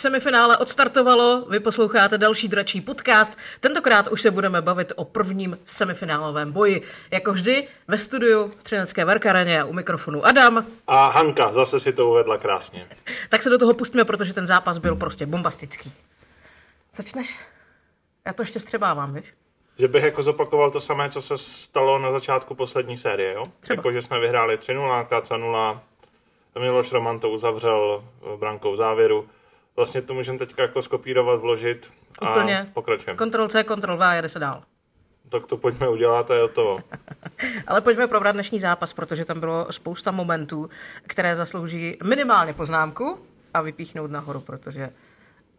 Semifinále odstartovalo, vy posloucháte další dračí podcast. Tentokrát už se budeme bavit o prvním semifinálovém boji. Jako vždy ve studiu v Třinecké Verkareně a u mikrofonu Adam. A Hanka zase si to uvedla krásně. Tak se do toho pustíme, protože ten zápas byl prostě bombastický. Začneš? Já to ještě střebávám, víš? Že bych jako zopakoval to samé, co se stalo na začátku poslední série, jo? Třeba. Jako, že jsme vyhráli 3-0, KC 0, Miloš Roman to uzavřel eh, brankou v závěru. Vlastně to můžeme teďka jako skopírovat, vložit a Úplně. pokračujeme. Kontrol C, kontrol V a jede se dál. Tak to pojďme udělat a je to. Ale pojďme probrat dnešní zápas, protože tam bylo spousta momentů, které zaslouží minimálně poznámku a vypíchnout nahoru, protože...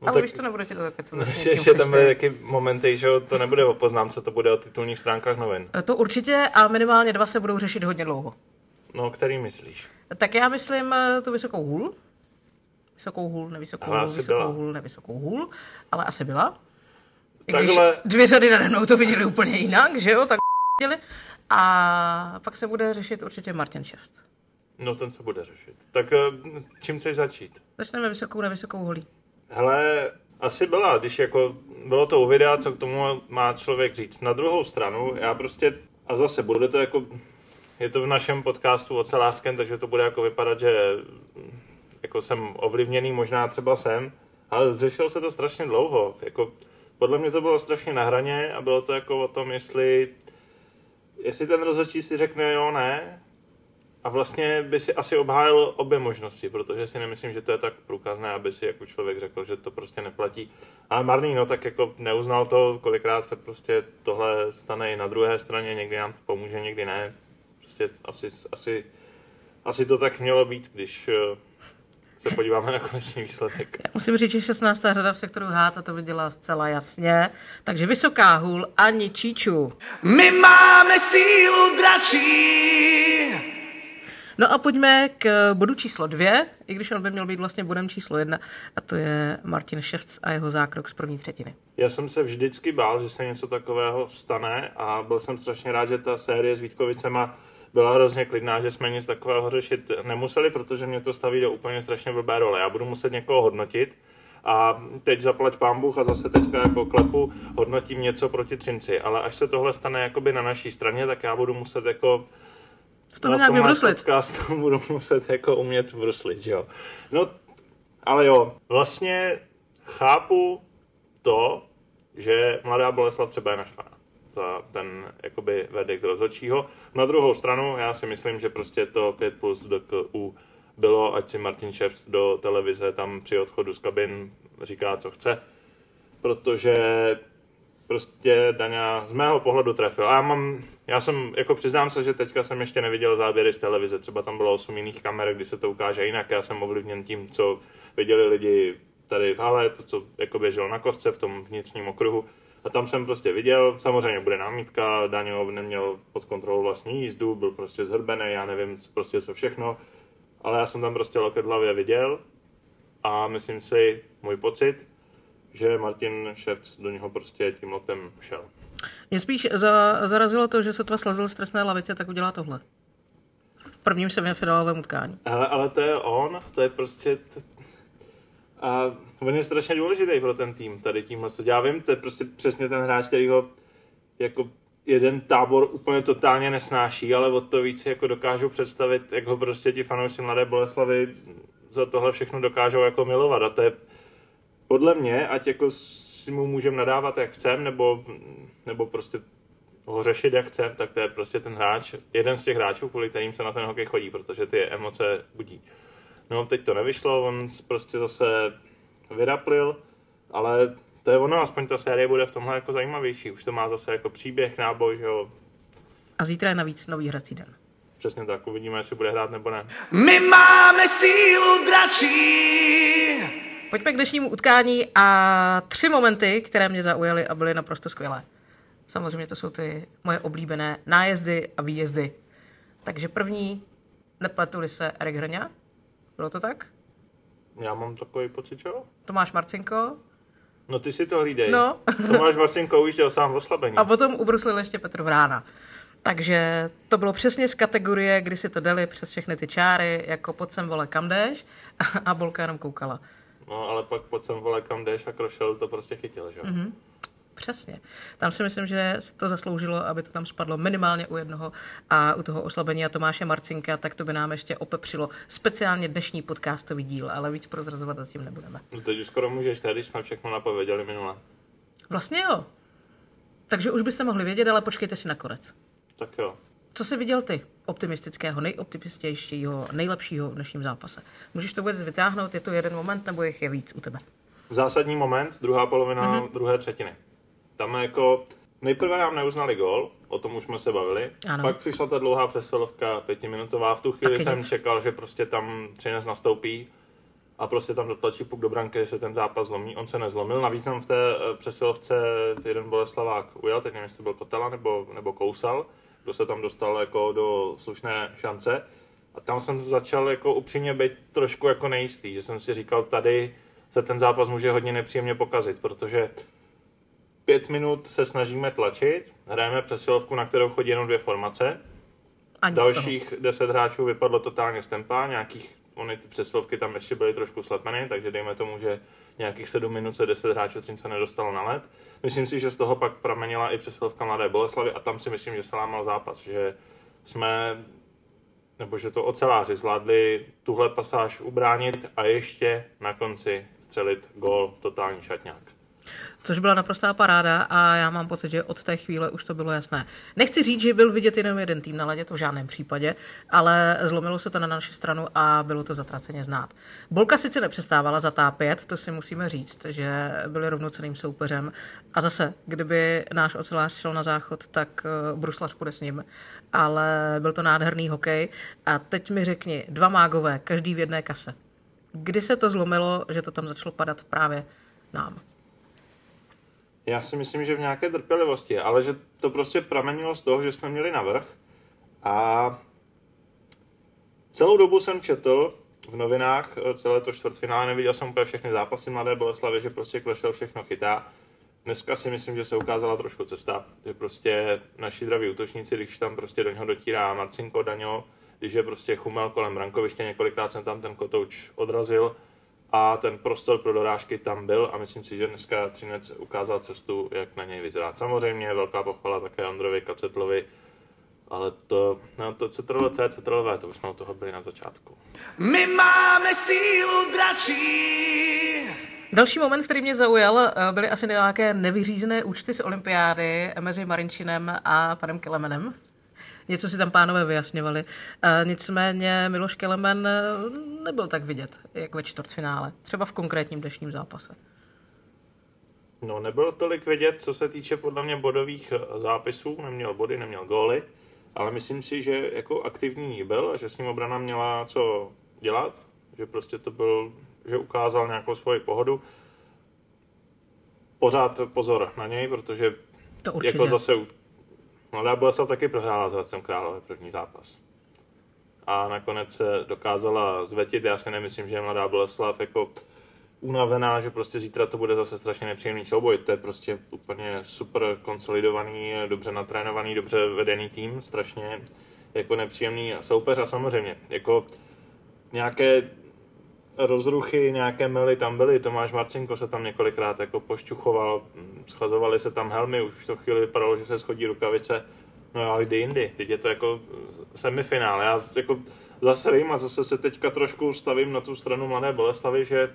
No, ale tak- víš, to nebudete to také, co Ještě, ještě tam byly taky momenty, že to nebude o poznámce, to bude o titulních stránkách novin. To určitě a minimálně dva se budou řešit hodně dlouho. No, který myslíš? Tak já myslím eh, tu vysokou hůl. Vysokou hůl, nevysokou hůl, vysokou byla. hůl, nevysokou hůl, ale asi byla. I když Takhle- dvě řady nade mnou to viděli úplně jinak, že jo, tak viděli. A pak se bude řešit určitě Martin Šeft. No, ten se bude řešit. Tak eh, čím chceš začít? Začneme vysokou, nevysokou holí. Hele, asi byla, když jako bylo to u videa, co k tomu má člověk říct. Na druhou stranu, já prostě, a zase bude to jako, je to v našem podcastu ocelářském, takže to bude jako vypadat, že jako jsem ovlivněný, možná třeba jsem, ale zřešilo se to strašně dlouho. Jako, podle mě to bylo strašně na hraně a bylo to jako o tom, jestli, jestli ten rozhodčí si řekne jo, ne, a vlastně by si asi obhájil obě možnosti, protože si nemyslím, že to je tak průkazné, aby si jako člověk řekl, že to prostě neplatí. Ale Marný, no tak jako neuznal to, kolikrát se prostě tohle stane i na druhé straně, někdy nám to pomůže, někdy ne. Prostě asi, asi, asi to tak mělo být, když eh, se podíváme na konečný výsledek. Já musím říct, že 16. řada v sektoru H to viděla zcela jasně. Takže vysoká hůl ani číču. My máme sílu dračí. No a pojďme k bodu číslo dvě, i když on by měl být vlastně bodem číslo jedna, a to je Martin Ševc a jeho zákrok z první třetiny. Já jsem se vždycky bál, že se něco takového stane a byl jsem strašně rád, že ta série s Vítkovicema byla hrozně klidná, že jsme nic takového řešit nemuseli, protože mě to staví do úplně strašně blbé role. Já budu muset někoho hodnotit a teď zaplať pán Bůh a zase teďka jako klepu hodnotím něco proti Třinci, ale až se tohle stane jakoby na naší straně, tak já budu muset jako Z toho nějak vybruslit. podcastu budu muset jako umět bruslit, že jo. No, ale jo, vlastně chápu to, že mladá Boleslav třeba je naštvaná za ten jakoby verdikt rozhodčího. Na druhou stranu, já si myslím, že prostě to 5 plus DKU bylo, ať si Martin Ševc do televize tam při odchodu z kabin říká, co chce, protože prostě Daňa z mého pohledu trefil. A já mám, já jsem, jako přiznám se, že teďka jsem ještě neviděl záběry z televize, třeba tam bylo 8 jiných kamer, kdy se to ukáže jinak, já jsem ovlivněn tím, co viděli lidi tady v hale, to, co jako běželo na kostce v tom vnitřním okruhu. A tam jsem prostě viděl, samozřejmě bude námitka, Daňo neměl pod kontrolou vlastní jízdu, byl prostě zhrbený, já nevím co- prostě co všechno, ale já jsem tam prostě loket v hlavě viděl a myslím si, můj pocit, že Martin Ševc do něho prostě tím loktem šel. Mě spíš za, zarazilo to, že se to slezl z trestné lavice, tak udělá tohle. V prvním semifinálovém utkání. Ale, ale to je on, to je prostě... T... A on je strašně důležitý pro ten tým, tady tímhle, co já vím, to je prostě přesně ten hráč, který ho jako jeden tábor úplně totálně nesnáší, ale o to víc jako dokážu představit, jak ho prostě ti fanoušci Mladé Boleslavy za tohle všechno dokážou jako milovat a to je podle mě, ať jako si mu můžeme nadávat jak chcem, nebo, nebo prostě ho řešit jak chcem, tak to je prostě ten hráč, jeden z těch hráčů, kvůli kterým se na ten hokej chodí, protože ty emoce budí. No, teď to nevyšlo, on prostě zase vyraplil, ale to je ono, aspoň ta série bude v tomhle jako zajímavější. Už to má zase jako příběh, náboj, že jo. A zítra je navíc nový hrací den. Přesně tak, uvidíme, jestli bude hrát nebo ne. My máme sílu dračí. Pojďme k dnešnímu utkání a tři momenty, které mě zaujaly a byly naprosto skvělé. Samozřejmě to jsou ty moje oblíbené nájezdy a výjezdy. Takže první, nepletuli se Erik Hrňa, bylo to tak? Já mám takový pocit, že jo? Tomáš Marcinko No ty si to hlídej. No. Tomáš Marcinko už jel sám v oslabení. a potom ubruslil ještě Petr Vrána. Takže to bylo přesně z kategorie, kdy si to dali přes všechny ty čáry, jako pod sem vole kam jdeš a Bolka jenom koukala. No, ale pak pod sem vole kam jdeš a krošel to prostě chytil, že jo? Mm-hmm. Přesně. Tam si myslím, že to zasloužilo, aby to tam spadlo minimálně u jednoho a u toho oslabení a Tomáše Marcinka, tak to by nám ještě opepřilo speciálně dnešní podcastový díl, ale víc prozrazovat s tím nebudeme. No teď už skoro můžeš, tady jsme všechno napověděli minule. Vlastně jo. Takže už byste mohli vědět, ale počkejte si na konec. Tak jo. Co jsi viděl ty optimistického, nejoptimističtějšího, nejlepšího v dnešním zápase? Můžeš to vůbec vytáhnout? Je to jeden moment nebo jich je víc u tebe? Zásadní moment, druhá polovina mm-hmm. druhé třetiny. Tam jako nejprve nám neuznali gol, o tom už jsme se bavili. Ano. Pak přišla ta dlouhá přesilovka pětiminutová. V tu chvíli Taky jsem nic. čekal, že prostě tam Třinec nastoupí a prostě tam dotlačí puk do branky, že se ten zápas zlomí. On se nezlomil. Navíc nám v té eh, přesilovce jeden Boleslavák ujel, teď nevím, jestli byl Kotela nebo, nebo Kousal, kdo se tam dostal jako do slušné šance. A tam jsem začal jako upřímně být trošku jako nejistý, že jsem si říkal, tady se ten zápas může hodně nepříjemně pokazit, protože pět minut se snažíme tlačit, hrajeme přesilovku, na kterou chodí jenom dvě formace, toho. Dalších deset hráčů vypadlo totálně z tempa, nějakých, ony ty přeslovky tam ještě byly trošku slepeny, takže dejme tomu, že nějakých sedm minut se deset hráčů Třince nedostalo na led. Myslím si, že z toho pak pramenila i přesilovka Mladé Boleslavy a tam si myslím, že se lámal zápas, že jsme, nebo že to oceláři zvládli tuhle pasáž ubránit a ještě na konci střelit gol totální šatňák. Což byla naprostá paráda a já mám pocit, že od té chvíle už to bylo jasné. Nechci říct, že byl vidět jenom jeden tým na ledě, to v žádném případě, ale zlomilo se to na naši stranu a bylo to zatraceně znát. Bolka sice nepřestávala zatápět, to si musíme říct, že byli rovnoceným soupeřem a zase, kdyby náš ocelář šel na záchod, tak eh, bruslař půjde s ním, ale byl to nádherný hokej a teď mi řekni, dva mágové, každý v jedné kase. Kdy se to zlomilo, že to tam začalo padat právě nám? Já si myslím, že v nějaké trpělivosti, ale že to prostě pramenilo z toho, že jsme měli navrh a celou dobu jsem četl v novinách eh, celé to čtvrtfinále, neviděl jsem úplně všechny zápasy Mladé Boleslavy, že prostě Klešel všechno chytá. Dneska si myslím, že se ukázala trošku cesta, že prostě naši draví útočníci, když tam prostě do něho dotírá Marcinko Daňo, když je prostě chumel kolem brankoviště, několikrát jsem tam ten kotouč odrazil a ten prostor pro dorážky tam byl a myslím si, že dneska Třinec ukázal cestu, jak na něj vyzrát. Samozřejmě velká pochvala také Androvi Kacetlovi, ale to, no to CTRL C, CTRL V, to už jsme u toho byli na začátku. My máme sílu dračí. Další moment, který mě zaujal, eh, byly asi nějaké nevyřízené účty z olympiády mezi Marinčinem a panem Kelemenem. Něco si tam pánové vyjasňovali. Eh, Nicméně Miloš Kelemen eh, nebyl tak vidět, jak ve čtvrtfinále. Třeba v konkrétním dnešním zápase. No, nebylo tolik vidět, co se týče podle mě bodových eh, zápisů, neměl body, neměl góly, ale myslím si, že jako aktivní byl a že s ním obrana měla co dělat, že prostě to byl, že ukázal nějakou svoji pohodu. Pořád pozor na něj, protože To určitě. jako zase Mladá Boleslav taky prohrála s Hradcem Králové první zápas. A nakonec se dokázala zvetit. Já si nemyslím, že je Mladá Boleslav jako unavená, že prostě zítra to bude zase strašně nepříjemný souboj. To je prostě úplně super konsolidovaný, dobře natrénovaný, dobře vedený tým, strašně jako nepříjemný soupeř a samozřejmě jako nějaké rozruchy, nějaké mely tam byly. Tomáš Marcinko se tam několikrát jako pošťuchoval, schazovaly se tam helmy, už to chvíli vypadalo, že se schodí rukavice. No ale kdy jindy, teď je to jako semifinál. Já jako zase vím a zase se teďka trošku stavím na tu stranu Mladé Boleslavy, že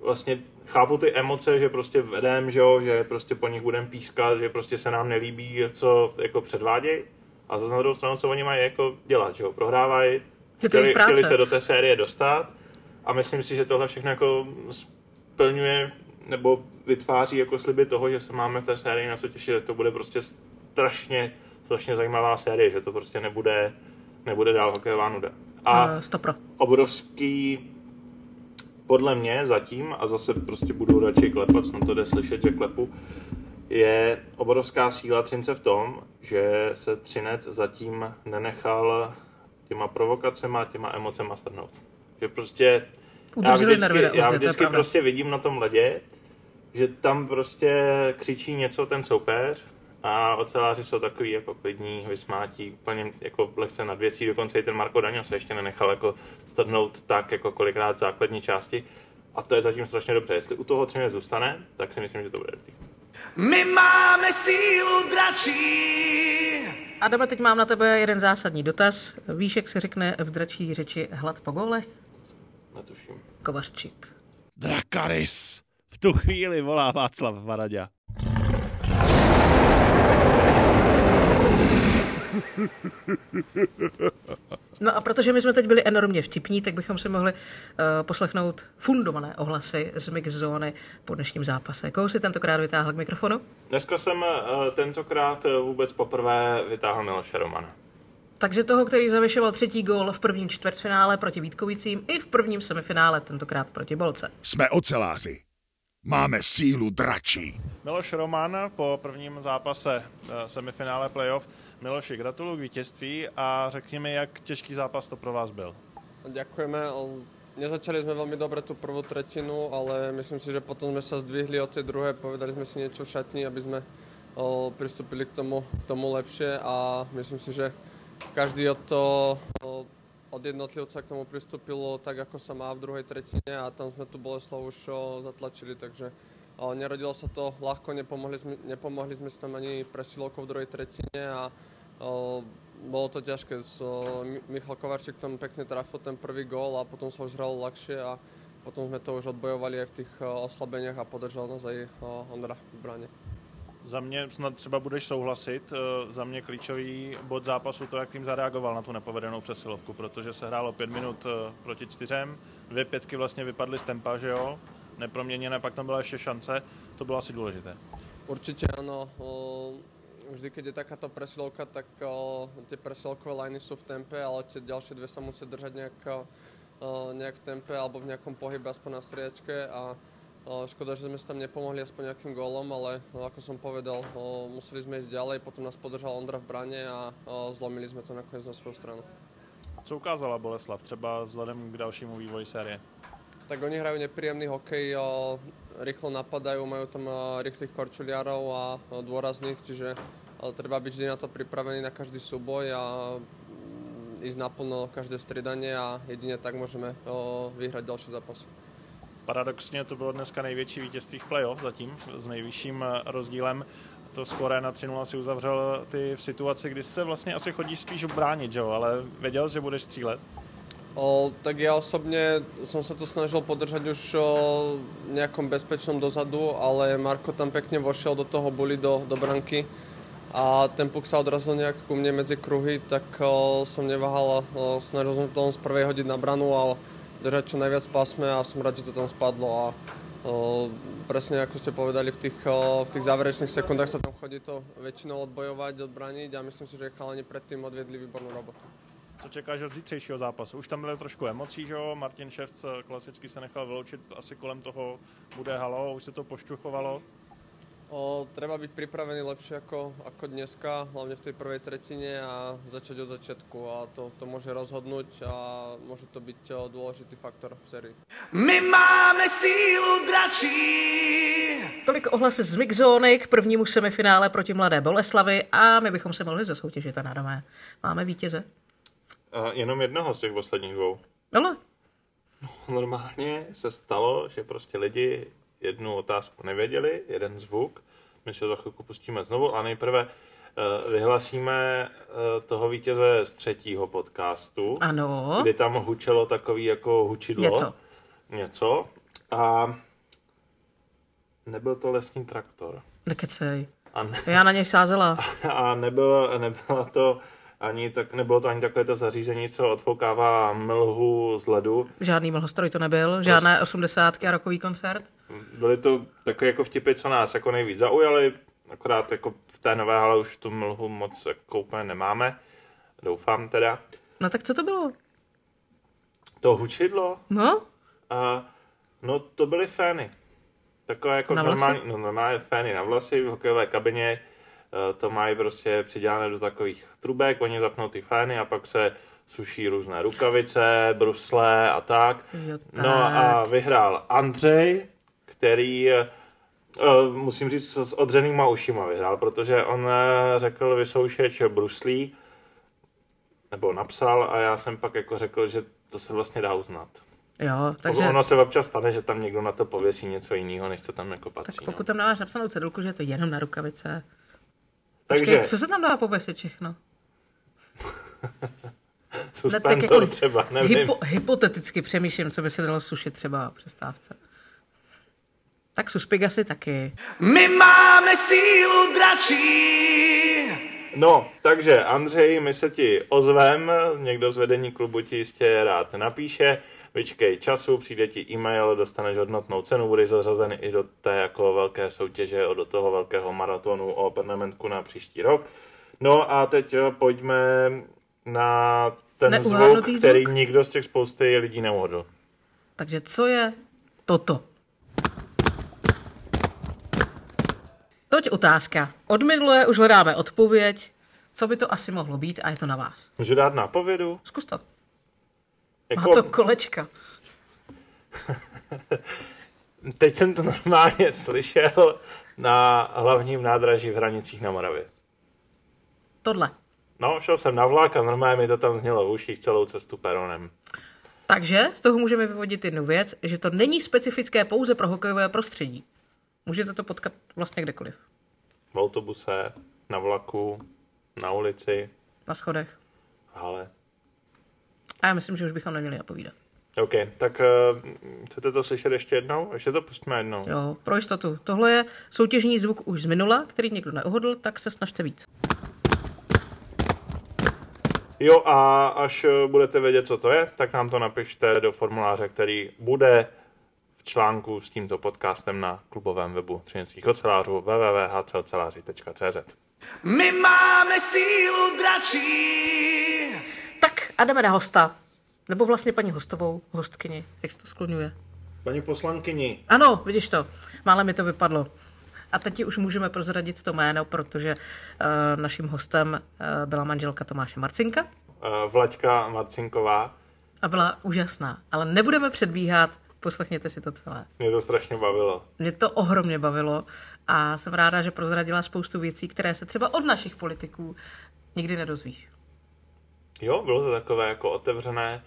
vlastně chápu ty emoce, že prostě vedem, že, jo, že prostě po nich budeme pískat, že prostě se nám nelíbí, co jako předvádějí. A zase na druhou stranu, co oni mají jako dělat, že jo, prohrávají, chtěli, chtěli se do té série dostat a myslím si, že tohle všechno jako splňuje nebo vytváří jako sliby toho, že se máme v té sérii na co těšit, že to bude prostě strašně, strašně zajímavá série, že to prostě nebude, nebude dál hokejová nuda. A Eh, Stopro. obrovský podle mě zatím, a zase prostě budu radši klepat, snad to jde slyšet, že klepu, je obrovská síla Třince v tom, že se Třinec zatím nenechal těma provokacema, těma emocema strhnout. Že prostě já vždycky, nervy já vždycky prostě vidím na tom ledě, že tam prostě křičí něco ten soupeř A oceláři jsou takový jako klidní, vysmátí, úplně jako lehce nad věcí, dokonce i ten Marko Daňo se ještě nenechal jako strhnout tak jako kolikrát základní části. A to je zatím strašně dobře. Jestli u toho tři zůstane, tak si myslím, že to bude dobrý. My máme sílu dračí. Adame, teď mám na tebe jeden zásadní dotaz. Víš, jak se řekne v dračí řeči hlad po gólech? Netuším. Kovařčík. Drakaris! V tu chvíli volá Václav Varaďa. No a protože my jsme teď byli enormně vtipní, tak bychom si mohli uh, poslechnout fundované ohlasy z mix zóny po dnešním zápase. Koho si tentokrát vytáhl k mikrofonu? Dneska jsem uh, tentokrát uh, vůbec poprvé vytáhl Miloše Romana. Takže toho, který zavěšoval třetí gól v prvním čtvrtfinále proti Vítkovicím i v prvním semifinále, tentokrát proti Bolce. Jsme oceláři. Máme sílu dračí. Miloš Roman po prvním zápase eh, semifinále playoff. Miloši, gratuluju k vítězství a řekni mi, jak těžký zápas to pro vás byl. Ďakujeme. Nezačali sme veľmi dobre tú prvú tretinu, ale myslím si, že potom sme sa zdvihli od tej druhej, povedali sme si niečo v šatni, aby sme o, pristúpili k tomu, k tomu lepšie a myslím si, že každý od, to, od jednotlivca k tomu pristúpil tak, ako sa má v druhej tretine a tam sme tu Boleslav už zatlačili, takže nerodilo sa to ľahko, nepomohli sme, nepomohli sme si tam ani presilovkou v druhej tretine a o, bolo to ťažké. So, Michal Kovarčík tam pekne trafil ten prvý gól a potom sa už hralo ľahšie a potom sme to už odbojovali aj v tých oslabeniach a podržal nás aj Ondra v bráně. Za mě snad třeba budeš souhlasit, za mě klíčový bod zápasu to, jak tým zareagoval na tu nepovedenou přesilovku, protože se hrálo pět minut proti čtyřem, dvě pětky vlastně vypadly z tempa, že jo, neproměněné, pak tam byla ještě šance, to bylo asi důležité. Určitě ano, vždy, keď je takáto presilovka, tak o, tie presilovkové liney sú v tempe, ale tie ďalšie dve sa musia držať nejak, o, nejak v tempe alebo v nejakom pohybe, aspoň na striedačke a škoda, že sme sa tam nepomohli aspoň nejakým gólom, ale o, ako som povedal, o, museli sme ísť ďalej, potom nás podržal Ondra v brane a o, zlomili sme to nakoniec na svoju stranu. Co ukázala Boleslav třeba vzhledem k dalšímu vývoji série? Tak oni hrajú nepríjemný hokej, o, rýchlo napadajú, majú tam rýchlych korčuliarov a dôrazných, čiže treba byť vždy na to pripravený na každý súboj a ísť naplno každé střídanie a jedině tak můžeme vyhrať další zápasy. Paradoxně to bylo dneska největší vítězství v playoff zatím, s nejvyšším rozdílem. To skore na 3-0 si uzavřel ty v situaci, kdy se vlastně asi chodí spíš bránit, jo? ale věděl, že budeš střílet? O, tak ja osobne som sa to snažil podržať už o nejakom bezpečnom dozadu, ale Marko tam pekne vošiel do toho buli do, do branky a ten puk sa odrazil nejak ku mne medzi kruhy, tak o, som neváhal a snažil som to z prvej hodiť na branu a držať čo najviac pásme a som rád, že to tam spadlo a presne ako ste povedali, v tých, v tých záverečných sekundách sa tam chodí to väčšinou odbojovať, odbraniť a myslím si, že chalani predtým odviedli výbornú robotu. Co čekáš od zítřejšího zápasu? Už tam byly trošku emocí, že jo? Martin Ševc klasicky se nechal vyloučit, asi kolem toho bude halo, už se to pošťuchovalo. O, treba byť pripravený lepšie ako, ako dneska, hlavne v tej prvej tretine a začať od začiatku a to, to môže rozhodnúť a môže to byť o, dôležitý faktor v sérii. My máme sílu dračí. Tolik ohlasy z Mixzóny k prvnímu semifinále proti Mladé Boleslavy a my bychom se mohli zasoutěžit a nádomé. Máme vítěze? Uh, jenom jednoho z těch posledních dvou. Ale? Normálně se stalo, že prostě lidi jednu otázku nevěděli, jeden zvuk. My se za chvilku pustíme znovu a nejprve uh, vyhlasíme uh, toho vítěze z třetího podcastu. Ano. Kdy tam hučelo takový jako hučidlo. Něco. Něco. A nebyl to lesní traktor. Nekecej. A, ne, Já na něj sázela. a nebylo, nebylo to ani tak, nebylo to ani takové to zařízení, co odfoukává mlhu z ledu. Žádný mlhostroj to nebyl, žádné osmdesátky a rokový koncert. Byly to takové jako vtipy, co nás jako nejvíc zaujaly, akorát jako v té nové hale už tu mlhu moc jako úplně nemáme, doufám teda. No tak co to bylo? To hučidlo? No? A, no to byly fény. Takové jako normální, no, normálně fény na vlasy v hokejové kabině. Eh, To mají prostě přidělané do takových trubek, oni zapnou ty fény a pak se suší různé rukavice, brusle a tak. Jo, No a tak. vyhrál Andřej, který eh, Uh, musím říct, s odřenýma ušima vyhrál, protože on řekl vysoušeč bruslí, nebo napsal a já jsem pak jako řekl, že to se vlastně dá uznat. Jo, Takže... Ono se občas stane, že tam někdo na to pověsí něco jiného, než co tam jako patří. tak pokud no. tam máš napsanou cedulku, že je to jenom na rukavice. Takže Počkej, co se tam dá pověsit všechno? suspenzor jako třeba, nevím. Hypo, hypoteticky přemýšlím, co by se dalo sušit třeba přestávce. Tak suspigasy taky. My máme sílu dračí. No, takže Andřej, my se ti ozvem, někdo z vedení klubu ti jistě rád napíše, vyčkej času, přijde ti e-mail, dostaneš hodnotnou cenu, budeš zařazen i do té jako velké soutěže, do toho velkého maratonu o permanentku na příští rok. No a teď pojďme na ten zvuk, Neuhádnutý který zvuk? nikdo z těch spousty lidí neuhodl. Takže co je toto? Toť otázka. Od minulé už hledáme odpověď. Co by to asi mohlo být a je to na vás. Můžu dát nápovědu? Zkus to. Má Jako, to kolečka. Teď jsem to normálně slyšel na hlavním nádraží v Hranicích na Moravě. Tohle. No, šel jsem na vlak a normálně mi to tam znělo v uších celou cestu peronem. Takže z toho můžeme vyvodit jednu věc, že to není specifické pouze pro hokejové prostředí. Můžete to potkat vlastně kdekoliv. V autobuse, na vlaku, na ulici, Na schodech. v hale. A já myslím, že už bychom neměli napovídat. OK, tak uh, chcete to slyšet ještě jednou? Ještě to pustíme jednou. Jo, pro jistotu. Tohle je soutěžní zvuk už z minula, který někdo neuhodl, tak se snažte víc. Jo, a až eh, budete vědět, co to je, tak nám to napište do formuláře, který bude článku s tímto podcastem na klubovém webu třineckých ocelářů www.hcoceláři.cz My máme sílu dračí. Tak a jdeme na hosta. Nebo vlastně paní hostovou, hostkyni, jak se to skloňuje. Paní poslankyni, Ano, vidíš to, málem mi to vypadlo. A teď už můžeme prozradit to jméno, protože uh, naším hostem uh, byla manželka Tomáše Marcinka uh, Vlaďka Marcinková, a byla úžasná. Ale nebudeme předbíhat, poslechněte si to celé. mě to strašně bavilo. Mě to ohromně bavilo a jsem ráda, že prozradila spoustu věcí, které se třeba od našich politiků nikdy nedozvíš. Jo, bylo to takové jako otevřené,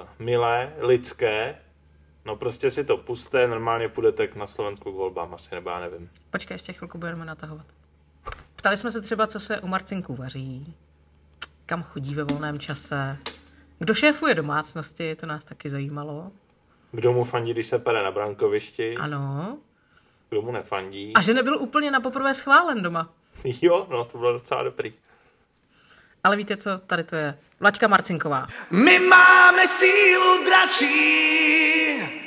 uh, milé, lidské. No prostě si to puste, normálně půjdete k na Slovensku k volbám asi, nebo já nevím. Počkej, ještě chvilku budeme natahovat. Ptali jsme se třeba, co se u Marcinku vaří, kam chodí ve volném čase, kdo šéfuje domácnosti, to nás taky zajímalo. Kdo mu fandí, když se pere na brankovišti, Ano. kdo mu nefandí. A že nebyl úplně na poprvé schválen doma. Jo, no to bylo docela dobrý. Ale víte co, tady to je. Vlaďka Marcinková. My máme sílu dračí.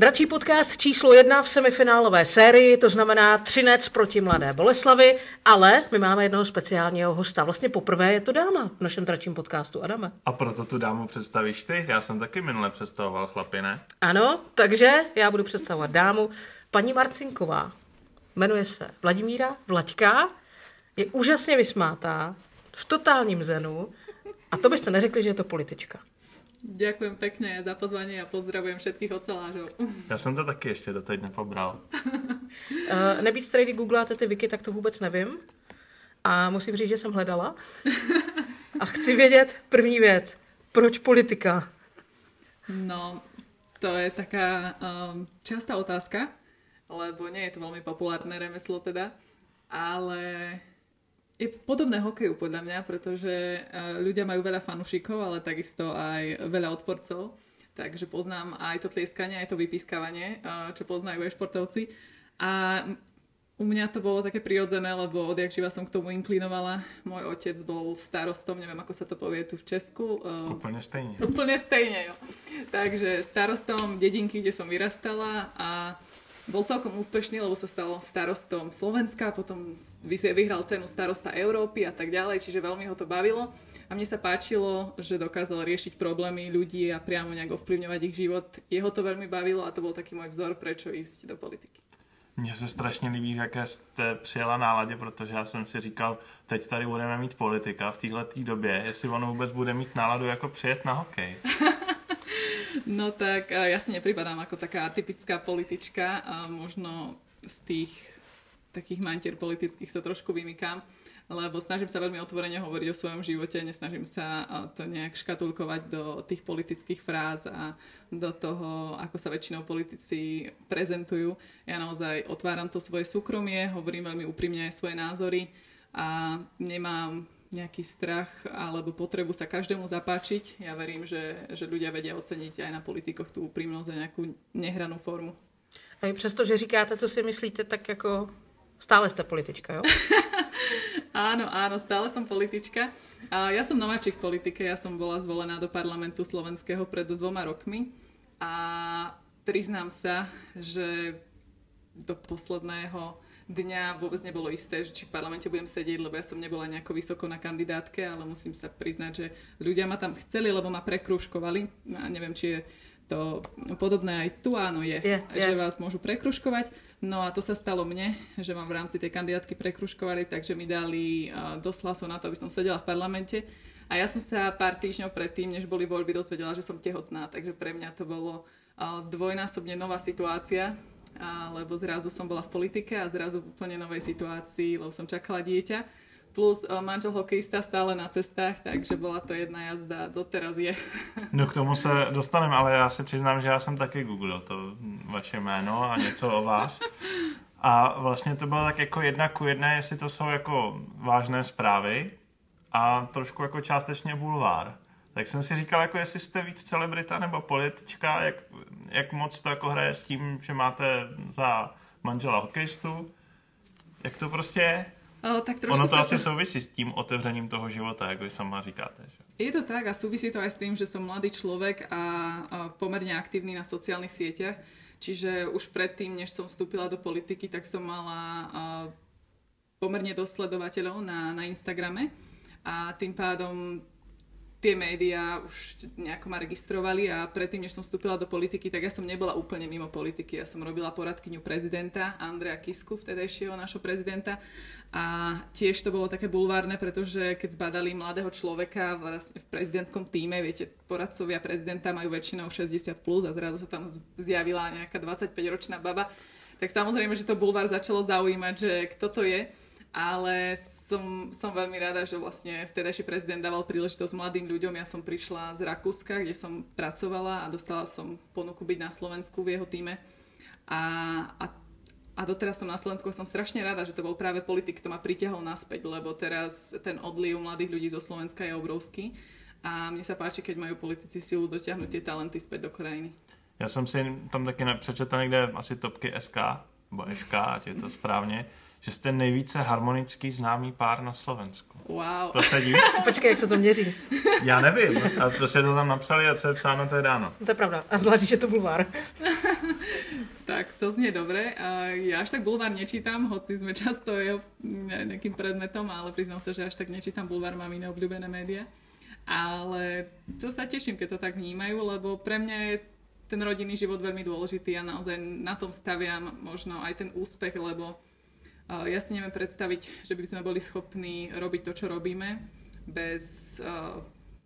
Dračí podcast číslo jedna v semifinálové sérii, to znamená Třinec proti Mladé Boleslavi, ale my máme jednoho speciálního hosta. Vlastně poprvé je to dáma v našem dračím podcastu. Adame. A proto tu dámu představíš ty? Já jsem taky minule představoval chlapi, ne? Ano, takže já budu představovat dámu. Paní Marcinková jmenuje se Vladimíra Vlaďka, je úžasně vysmátá, v totálním zenu a to byste neřekli, že je to politička. Ďakujem pekne za pozvanie a pozdravujem všetkých ocelářov. Já jsem to taky ještě doteď nepobral. Uh, nebýt strejdy googláte ty wiki, tak to vůbec nevím. A musím říct, že jsem hledala. A chci vědět první věc. Proč politika? No, to je taká um, častá otázka, lebo nie je to veľmi populárne remeslo teda, ale je podobné hokeju podľa mňa, pretože uh, ľudia majú veľa fanúšikov, ale takisto aj veľa odporcov. Takže poznám aj to tlieskanie, aj to vypískavanie, uh, čo poznajú aj športovci. A u mňa to bolo také prirodzené, lebo odjak živa som k tomu inklinovala. Môj otec bol starostom, neviem ako sa to povie tu v Česku. Uh, Úplně stejně. Úplne stejne, jo. Takže starostom dedinky, kde som vyrastala a bol celkom úspešný, lebo sa stal starostom Slovenska, potom vy- vyhral cenu starosta Európy a tak ďalej, čiže veľmi ho to bavilo. A mne sa páčilo, že dokázal riešiť problémy ľudí a priamo nejak ovplyvňovať ich život. Jeho to veľmi bavilo a to bol taký môj vzor, prečo ísť do politiky. Mně se strašně líbí, v jaké jste přijela náladě, protože já jsem si říkal, teď tady budeme mít politika v téhle době, jestli on vůbec bude mít náladu jako přijet na hokej. No tak ja si nepripadám ako taká typická politička a možno z tých takých mantier politických sa trošku vymykám, lebo snažím sa veľmi otvorene hovoriť o svojom živote, nesnažím sa to nejak škatulkovať do tých politických fráz a do toho, ako sa väčšinou politici prezentujú. Ja naozaj otváram to svoje súkromie, hovorím veľmi úprimne svoje názory a nemám nejaký strach alebo potrebu sa každému zapáčiť. Ja verím, že, že ľudia vedia oceniť aj na politikoch tú úprimnosť a nejakú nehranú formu. A i přesto, že říkáte, co si myslíte, tak jako stále jste politička, jo? áno, áno, stále som politička. A ja som nováčik v politike, ja som bola zvolená do parlamentu slovenského pred dvoma rokmi a priznám sa, že do posledného dňa vôbec nebolo isté, že či v parlamente budem sedieť, lebo ja som nebola nejako vysoko na kandidátke, ale musím sa priznať, že ľudia ma tam chceli, lebo ma prekruškovali. A neviem, či je to podobné aj tu, áno je, je, je. že vás môžu prekruškovať. No a to sa stalo mne, že ma v rámci tej kandidátky prekruškovali, takže mi dali dosť hlasov na to, aby som sedela v parlamente. A ja som sa pár týždňov predtým, než boli voľby, dozvedela, že som tehotná, takže pre mňa to bolo dvojnásobne nová situácia, lebo zrazu som bola v politike a zrazu v úplne novej situácii, lebo som čakala dieťa. Plus o, manžel hokejista stále na cestách, takže bola to jedna jazda, doteraz je. No k tomu se dostaneme, ale já si přiznám, že já jsem taky googlil to vaše jméno a něco o vás. A vlastně to bylo tak jako jedna ku jedné, jestli to jsou jako vážné zprávy a trošku jako částečně bulvár. Tak jsem si říkal, jako jestli jste víc celebrita nebo politička, jak, jak moc to jako hraje s tím, že máte za manžela hokejistu. Jak to prostě je? O, tak ono to asi to... souvisí s tím otevřením toho života, jak vy sama říkáte. Že? Je to tak a súvisí to aj s tým, že som mladý človek a, a pomerne aktívny na sociálnych sieťach. Čiže už predtým, než som vstúpila do politiky, tak som mala a, pomerne dosť sledovateľov na, na Instagrame a tým pádom tie médiá už nejako ma registrovali a predtým, než som vstúpila do politiky, tak ja som nebola úplne mimo politiky. Ja som robila poradkyňu prezidenta, Andrea Kisku, vtedajšieho našho prezidenta. A tiež to bolo také bulvárne, pretože keď zbadali mladého človeka vlastne v prezidentskom týme, viete, poradcovia prezidenta majú väčšinou 60 plus a zrazu sa tam zjavila nejaká 25-ročná baba, tak samozrejme, že to bulvár začalo zaujímať, že kto to je ale som, som veľmi rada, že vlastne vtedajší prezident dával príležitosť mladým ľuďom. Ja som prišla z Rakúska, kde som pracovala a dostala som ponuku byť na Slovensku v jeho týme. A, a, a doteraz som na Slovensku a som strašne rada, že to bol práve politik, kto ma pritiahol naspäť, lebo teraz ten odliv mladých ľudí zo Slovenska je obrovský. A mne sa páči, keď majú politici silu dotiahnuť tie talenty späť do krajiny. Já jsem si tam taky přečetl někde asi topky SK, nebo SK, ať je to správně, že jste nejvíce harmonický známý pár na Slovensku. Wow. To se Počkej, jak se to měří? Já nevím. A prostě to tam napsali a co je psáno, to je dáno. To je pravda. A zvlášť, že to bulvár. tak, to znie dobre. Ja až tak bulvár nečítam, hoci sme často jeho nejakým predmetom, ale priznám sa, že až tak nečítam bulvár, mám iné obľúbené médiá. Ale to sa teším, keď to tak vnímajú, lebo pre mňa je ten rodinný život veľmi dôležitý a naozaj na tom staviam možno aj ten úspech, lebo ja si neviem predstaviť, že by sme boli schopní robiť to, čo robíme, bez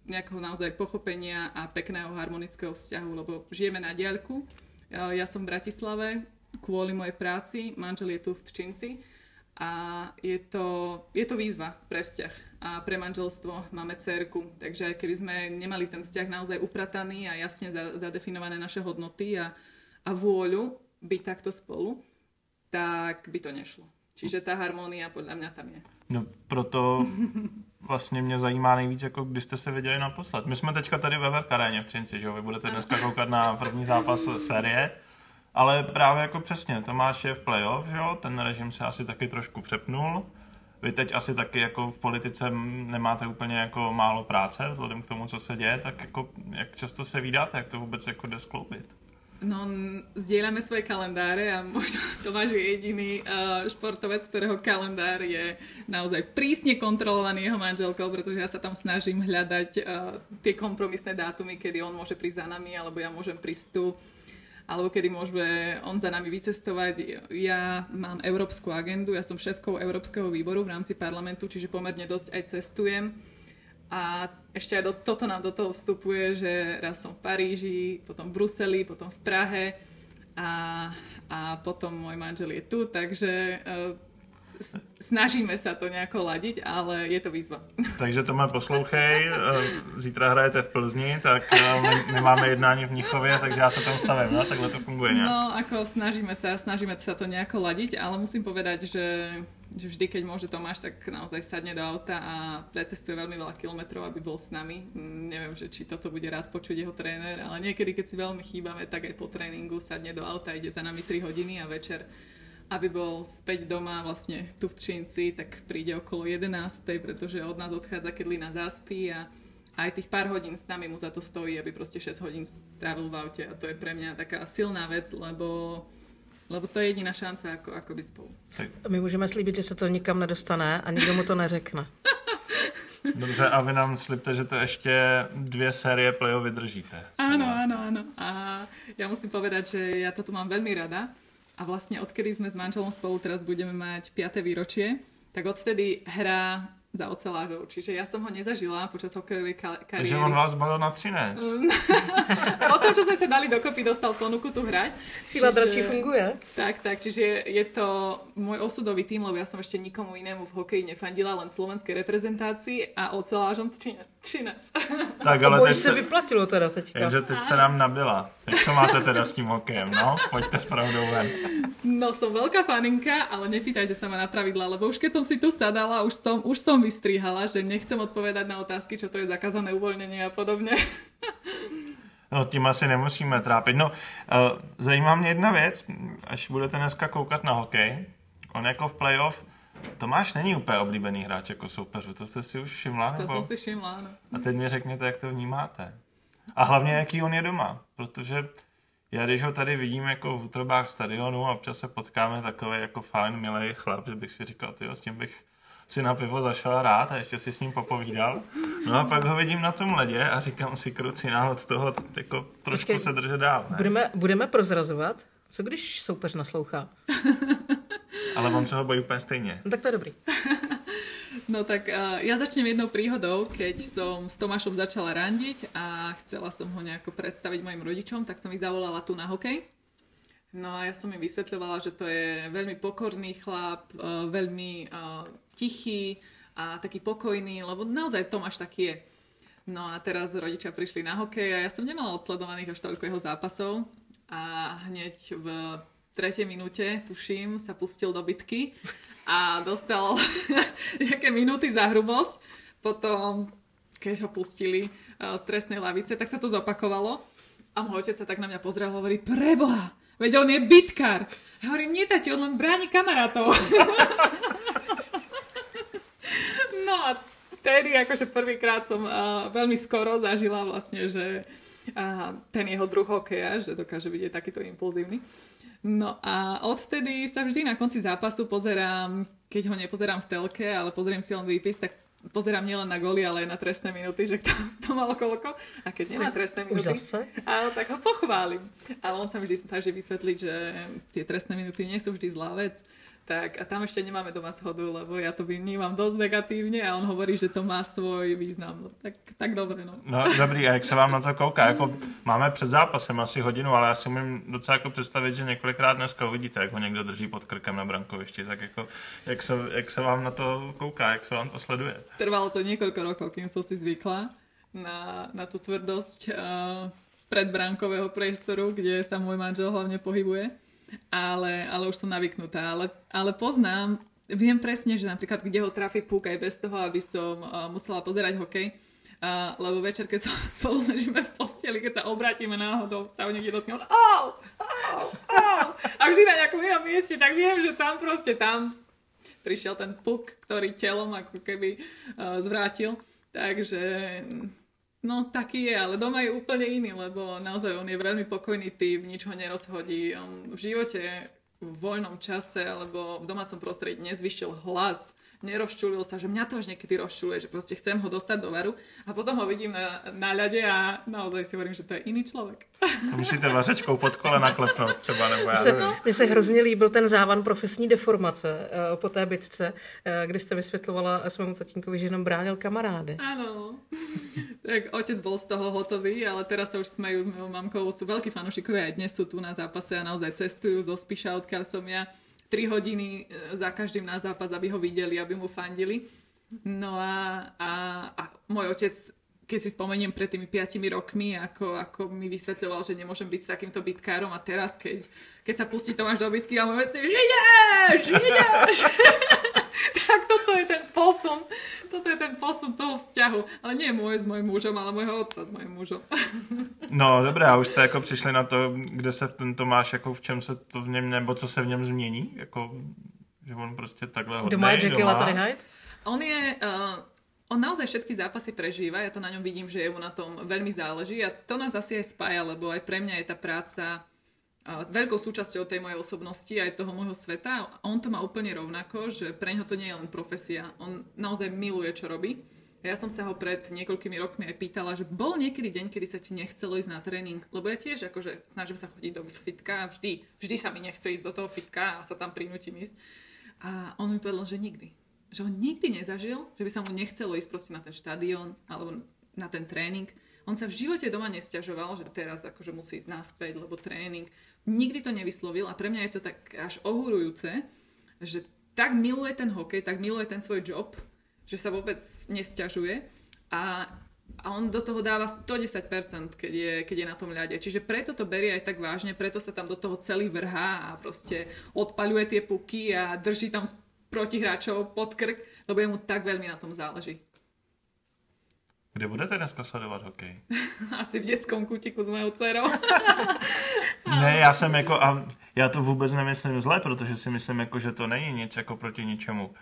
nejakého naozaj pochopenia a pekného harmonického vzťahu, lebo žijeme na diaľku. Ja som v Bratislave kvôli mojej práci, manžel je tu v Tčinci a je to, je to výzva pre vzťah a pre manželstvo. Máme cerku, takže aj keby sme nemali ten vzťah naozaj uprataný a jasne zadefinované naše hodnoty a, a vôľu byť takto spolu, tak by to nešlo. Čiže ta harmonia podle mě tam je. No proto vlastně mě zajímá nejvíc, jako kdy jste se viděli naposled. My jsme teďka tady ve Verkaréně v Třinci, že jo? Vy budete dneska koukat na první zápas série. Ale právě jako přesně, Tomáš je v playoff, že jo? Ten režim se asi taky trošku přepnul. Vy teď asi taky jako v politice nemáte úplně jako málo práce vzhledem k tomu, co se děje, tak jako jak často se vydáte, jak to vůbec jako jde skloubit? No, zdieľame svoje kalendáre a možno Tomáš je jediný uh, športovec, ktorého kalendár je naozaj prísne kontrolovaný jeho manželkou, pretože ja sa tam snažím hľadať uh, tie kompromisné dátumy, kedy on môže prísť za nami, alebo ja môžem prísť tu, alebo kedy môže on za nami vycestovať. Ja mám európsku agendu, ja som šéfkou Európskeho výboru v rámci parlamentu, čiže pomerne dosť aj cestujem a ešte aj do, toto nám do toho vstupuje, že raz som v Paríži, potom v Bruseli, potom v Prahe a, a potom môj manžel je tu, takže s- snažíme sa to nejako ladiť, ale je to výzva. Takže to má poslouchej, eh, zítra hrajete v Plzni, tak eh, my, my máme jednání v Mnichově, takže já se tam stavím, no, takhle to funguje nějak. No, ako snažíme sa, snažíme sa to nejako ladiť, ale musím povedať, že, že vždy, keď môže Tomáš, tak naozaj sadne do auta a precestuje veľmi veľa kilometrov, aby bol s nami. Neviem, že či toto bude rád počuť jeho tréner, ale niekedy, keď si veľmi chýbame, tak aj po tréningu sadne do auta, ide za nami 3 hodiny a večer aby bol späť doma vlastne tu v Třinci, tak príde okolo 11, pretože od nás odchádza, keď Lina zaspí a aj tých pár hodín s nami mu za to stojí, aby proste 6 hodín strávil v aute a to je pre mňa taká silná vec, lebo, lebo to je jediná šanca, ako, ako byť spolu. My můžeme slíbit, že se to nikam nedostane a nikdo mu to neřekne. Dobře, a vy nám slibte, že to ještě dvě série play vydržíte. Áno, áno, áno. A ja musím povedať, že ja toto mám veľmi rada. A vlastne odkedy sme s manželom spolu, teraz budeme mať 5. výročie, tak odvtedy hrá za ocelářov. Čiže ja som ho nezažila počas hokejovej ka- kariéry. Takže on vás balil na Třinec. Potom, čo sme sa dali dokopy, dostal ponuku tu hrať. Síla Čiže- dračí funguje. Tak, tak, čiže je to môj osudový tým, lebo ja som ešte nikomu inému v hokeji nefandila, len slovenskej reprezentácii a ocelážom Třine- Třinec. Tak ale teď se vyplatilo teda teďka. takže teď jste nám nabila. Jak to máte teda s tím hokejem, no? Pojďte s pravdou ven. No, som veľká faninka, ale nepýtajte sa ma na pravidla, lebo už keď som si tu sadala, už som, už som vystrihala, že nechcem odpovedať na otázky, čo to je zakázané uvoľnenie a podobne. No tím asi nemusíme trápit. No, uh, zajímá mě jedna věc, až budete dneska koukat na hokej, on jako v playoff, Tomáš není úplně oblíbený hráč jako soupeřu, to jste si už všimla? To Nebo? som si všimla, áno. A teď mi řekněte, jak to vnímáte. A hlavně, jaký on je doma. Protože já, když ho tady vidím jako v útrobách stadionu a občas se potkáme takový jako fajn, milý chlap, že bych si říkal, tyjo, s tím bych si na pivo zašel rád a ještě si s ním popovídal. No a pak ho vidím na tom ledě a říkám si, kruci, od toho jako trošku Počkej, se držet dál. Ne? Budeme, budeme prozrazovat? Co když soupeř naslouchá? Ale on se ho bojí úplně stejně. No tak to je dobrý. No tak uh, ja začnem jednou príhodou, keď som s Tomášom začala randiť a chcela som ho nejako predstaviť mojim rodičom, tak som ich zavolala tu na hokej. No a ja som im vysvetľovala, že to je veľmi pokorný chlap, uh, veľmi uh, tichý a taký pokojný, lebo naozaj Tomáš taký je. No a teraz rodičia prišli na hokej a ja som nemala odsledovaných až toľko jeho zápasov a hneď v tretej minúte, tuším, sa pustil do bitky a dostal nejaké minúty za hrubosť. Potom, keď ho pustili uh, z trestnej lavice, tak sa to zopakovalo. A môj otec sa tak na mňa pozrel a hovorí, preboha, veď on je bitkár. Ja hovorím, nie tati, on len bráni kamarátov. no a vtedy akože prvýkrát som uh, veľmi skoro zažila vlastne, že uh, ten jeho druh hokeja, že dokáže byť aj takýto impulzívny. No a odvtedy sa vždy na konci zápasu pozerám, keď ho nepozerám v telke, ale pozriem si len výpis, tak pozerám nielen na góly, ale aj na trestné minúty, že kto to mal koľko. A keď nemá trestné zase? a tak ho pochválim. Ale on sa vždy snaží vysvetliť, že tie trestné minúty nie sú vždy zlá vec. Tak a tam ešte nemáme doma schodu, lebo ja to vnímam dosť negatívne a on hovorí, že to má svoj význam. No, tak, tak dobre, no. No dobrý, a jak se vám na to kouká? Jako, máme před zápasem asi hodinu, ale já si umím docela jako představit, že několikrát dneska uvidíte, jak ho někdo drží pod krkem na brankovišti, tak jako, jak se, jak se vám na to kouká, jak se vám to sleduje? Trvalo to niekoľko rokov, kým som si zvykla na, na tú tvrdosť uh, predbránkového priestoru, kde sa môj manžel hlavne pohybuje. Ale, ale už som navyknutá. Ale, ale poznám, viem presne, že napríklad kde ho trafí púk aj bez toho, aby som uh, musela pozerať hokej. Uh, lebo večer, keď sa spolu ležíme v posteli, keď sa obrátime náhodou, sa o niekde dotkne, on au, au, au. A vždy na nejakom inom mieste, tak viem, že tam proste tam prišiel ten puk, ktorý telom ako keby uh, zvrátil. Takže no taký je, ale doma je úplne iný, lebo naozaj on je veľmi pokojný typ, nič ho nerozhodí. On v živote v voľnom čase alebo v domácom prostredí nezvyšil hlas, nerozčulil sa, že mňa to už niekedy rozčuluje, že proste chcem ho dostať do varu a potom ho vidím na, na ľade a naozaj si hovorím, že to je iný človek. To musíte vařečkou pod kolena klepnout třeba, nebo já se, nevím. mně se hrozně líbil ten závan profesní deformace uh, po té bitce, uh, kdy jste vysvětlovala svému tatínkovi, že jenom bránil kamarády. Áno. tak otec bol z toho hotový, ale teraz sa už smejú s mojou mamkou. Sú veľkí fanúšikovia, aj dnes sú tu na zápase a naozaj cestujú zo Spiša, odkiaľ som ja. 3 hodiny e, za každým na zápas, aby ho videli, aby mu fandili. No a, a, a môj otec keď si spomeniem pred tými 5 rokmi, ako, ako mi vysvetľoval, že nemôžem byť s takýmto bitkárom a teraz, keď, keď sa pustí Tomáš do bitky a môj že ideš, ideš. tak toto je ten posun. Toto je ten posun toho vzťahu. Ale nie môj s mojím mužom, ale môjho otca s mojím mužom. No dobré, a už jste jako přišli na to, kde se ten Tomáš, jako v čem se to v něm, nebo co se v něm změní? Jako, že on prostě takhle hodnej, Doma je Jekyll a tady Hyde? On je... Uh, on naozaj všetky zápasy prežíva, ja to na ňom vidím, že jemu na tom veľmi záleží a to nás asi aj spája, lebo aj pre mňa je tá práca veľkou súčasťou tej mojej osobnosti aj toho môjho sveta. A on to má úplne rovnako, že pre neho to nie je len profesia. On naozaj miluje, čo robí. Ja som sa ho pred niekoľkými rokmi aj pýtala, že bol niekedy deň, kedy sa ti nechcelo ísť na tréning, lebo ja tiež akože snažím sa chodiť do fitka a vždy, vždy sa mi nechce ísť do toho fitka a sa tam prinútim ísť. A on mi povedal, že nikdy že on nikdy nezažil, že by sa mu nechcelo ísť proste na ten štadión alebo na ten tréning. On sa v živote doma nestiažoval, že teraz akože musí ísť naspäť, lebo tréning. Nikdy to nevyslovil a pre mňa je to tak až ohurujúce, že tak miluje ten hokej, tak miluje ten svoj job, že sa vôbec nestiažuje a, a on do toho dáva 110%, keď je, keď je na tom ľade. Čiže preto to berie aj tak vážne, preto sa tam do toho celý vrhá a proste odpaľuje tie puky a drží tam protihráčov pod krk, lebo jemu tak veľmi na tom záleží. Kde budete dneska sledovat hokej? Asi v dětském kutiku s mojou dcerou. ne, já jsem jako, a já to vůbec nemyslím zle, protože si myslím, jako, že to není nic jako proti ničemu.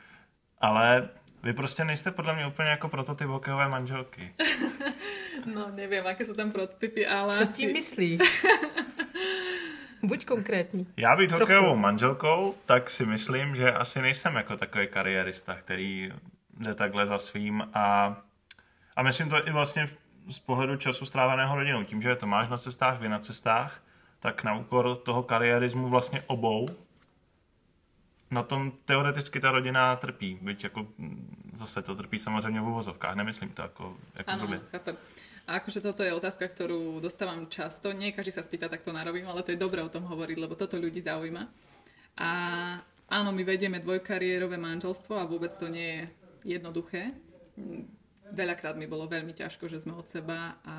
Ale vy prostě nejste podle mě úplně jako prototyp hokejové manželky. no, nevím, jaké jsou tam prototypy, ale Co asi... tím myslíš? Buď konkrétní. Já být hokejovou manželkou, tak si myslím, že asi nejsem jako takový kariérista, který jde takhle za svým a, a myslím to i vlastně z pohledu času stráveného rodinou. Tím, že to máš na cestách, vy na cestách, tak na úkor toho kariérismu vlastně obou na tom teoreticky ta rodina trpí, byť jako zase to trpí samozřejmě v uvozovkách, nemyslím to jako, jako ano, chápem. A akože toto je otázka, ktorú dostávam často. Nie každý sa spýta, tak to narobím, ale to je dobré o tom hovoriť, lebo toto ľudí zaujíma. A áno, my vedieme dvojkariérové manželstvo a vôbec to nie je jednoduché. Veľakrát mi bolo veľmi ťažko, že sme od seba a,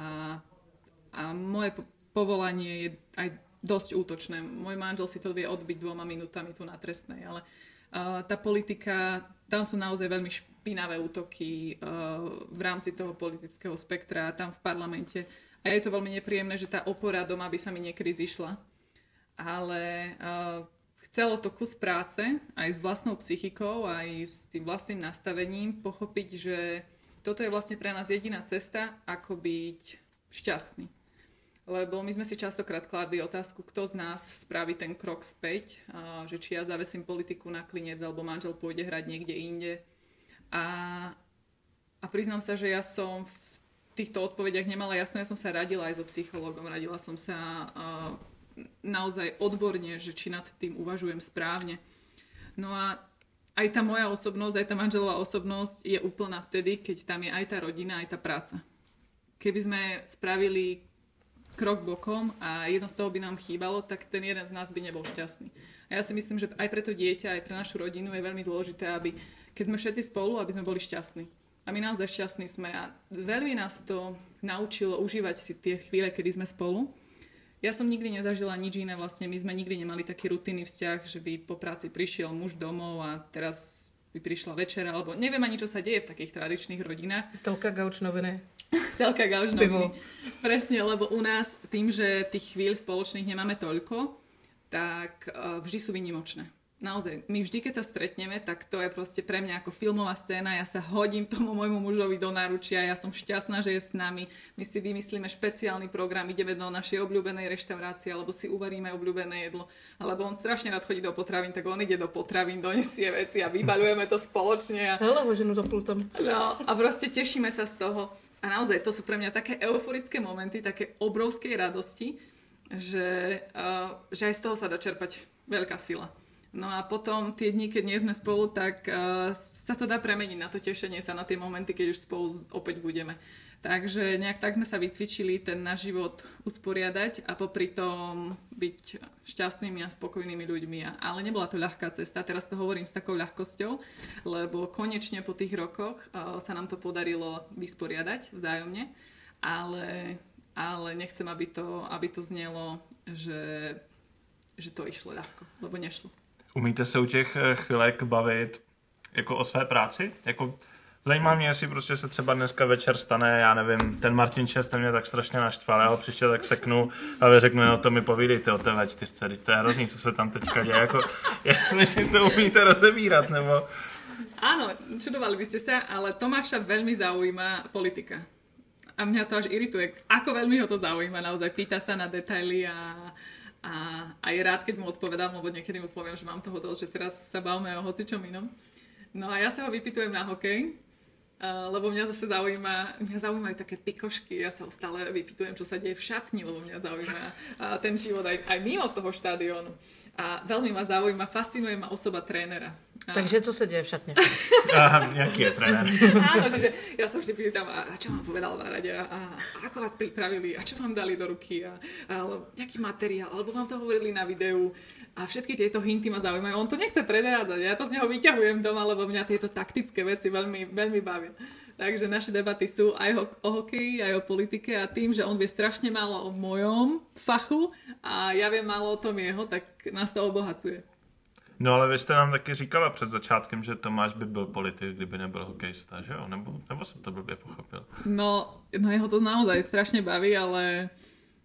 a moje povolanie je aj dosť útočné. Môj manžel si to vie odbiť dvoma minútami tu na trestnej, ale uh, tá politika, tam sú naozaj veľmi špinavé útoky uh, v rámci toho politického spektra tam v parlamente. A je to veľmi nepríjemné, že tá opora doma by sa mi niekedy zišla. Ale uh, chcelo to kus práce, aj s vlastnou psychikou, aj s tým vlastným nastavením, pochopiť, že toto je vlastne pre nás jediná cesta, ako byť šťastný. Lebo my sme si častokrát kladli otázku, kto z nás spraví ten krok späť, že či ja zavesím politiku na klinec, alebo manžel pôjde hrať niekde inde a, a priznám sa, že ja som v týchto odpovediach nemala jasno. Ja som sa radila aj so psychologom, radila som sa naozaj odborne, že či nad tým uvažujem správne. No a aj tá moja osobnosť, aj tá manželová osobnosť je úplná vtedy, keď tam je aj tá rodina, aj tá práca. Keby sme spravili krok bokom a jedno z toho by nám chýbalo, tak ten jeden z nás by nebol šťastný. A ja si myslím, že aj pre to dieťa, aj pre našu rodinu je veľmi dôležité, aby keď sme všetci spolu, aby sme boli šťastní. A my naozaj šťastní sme a veľmi nás to naučilo užívať si tie chvíle, kedy sme spolu. Ja som nikdy nezažila nič iné, vlastne my sme nikdy nemali taký rutinný vzťah, že by po práci prišiel muž domov a teraz by prišla večera, alebo neviem ani, čo sa deje v takých tradičných rodinách. Telka gauč noviny. Telka gauč noviny. Presne, lebo u nás tým, že tých chvíľ spoločných nemáme toľko, tak vždy sú vynimočné naozaj, my vždy, keď sa stretneme, tak to je proste pre mňa ako filmová scéna, ja sa hodím tomu môjmu mužovi do náručia, ja som šťastná, že je s nami, my si vymyslíme špeciálny program, ideme do našej obľúbenej reštaurácie, alebo si uvaríme obľúbené jedlo, alebo on strašne rád chodí do potravín, tak on ide do potravín, donesie veci a vybaľujeme to spoločne. A... Hele, ženu za pultom. No, a proste tešíme sa z toho. A naozaj, to sú pre mňa také euforické momenty, také obrovskej radosti, že, uh, že aj z toho sa dá čerpať veľká sila. No a potom tie dni, keď nie sme spolu, tak uh, sa to dá premeniť na to tešenie sa, na tie momenty, keď už spolu opäť budeme. Takže nejak tak sme sa vycvičili ten náš život usporiadať a popri tom byť šťastnými a spokojnými ľuďmi. Ale nebola to ľahká cesta, teraz to hovorím s takou ľahkosťou, lebo konečne po tých rokoch uh, sa nám to podarilo vysporiadať vzájomne, ale, ale nechcem, aby to, aby to znelo, že, že to išlo ľahko, lebo nešlo. Umíte se u těch eh, chvilek bavit jako o své práci? Jako, zajímá mě, jestli prostě se třeba dneska večer stane, já nevím, ten Martin Čest ten mě tak strašně naštval, já ho příště tak seknu a vy řeknu, no to mi povídejte o té V4, to je hrozný, co se tam teďka děje, jako, myslím, to umíte rozebírat, nebo... Áno, čudovali by ste sa, ale Tomáša veľmi zaujíma politika. A mňa to až irituje, ako veľmi ho to zaujíma, naozaj pýta sa na detaily a, a je rád, keď mu odpovedám, lebo niekedy mu poviem, že mám toho dosť, že teraz sa bavme o hocičom inom. No a ja sa ho vypytujem na hokej, uh, lebo mňa zase zaujíma, mňa zaujímajú také pikošky, ja sa stále vypytujem, čo sa deje v šatni, lebo mňa zaujíma uh, ten život aj, aj mimo toho štadiónu. A veľmi ma zaujíma, fascinuje ma osoba trénera. A- Takže co se děje v šatně? Aha, jaký je trenér? Áno, že, že ja sa vždy pýtam, a, a čo vám povedal v rade, a, a ako vás pripravili, a čo vám dali do ruky, a, a alebo nejaký materiál, alebo vám to hovorili na videu. A všetky tieto hinty ma zaujímajú. On to nechce predrádzať, ja to z neho vyťahujem doma, lebo mňa tieto taktické veci veľmi, veľmi bavia. Takže naše debaty sú aj o, o hokeji, aj o politike a tým, že on vie strašne málo o mojom fachu a ja viem málo o tom jeho, tak nás to obohacuje. No ale vy jste nám taky říkala před začátkem, že Tomáš by byl politik, kdyby nebyl hokejista, že jo? Nebo, nebo jsem to blbě pochopil? No, no jeho to naozaj strašne baví, ale,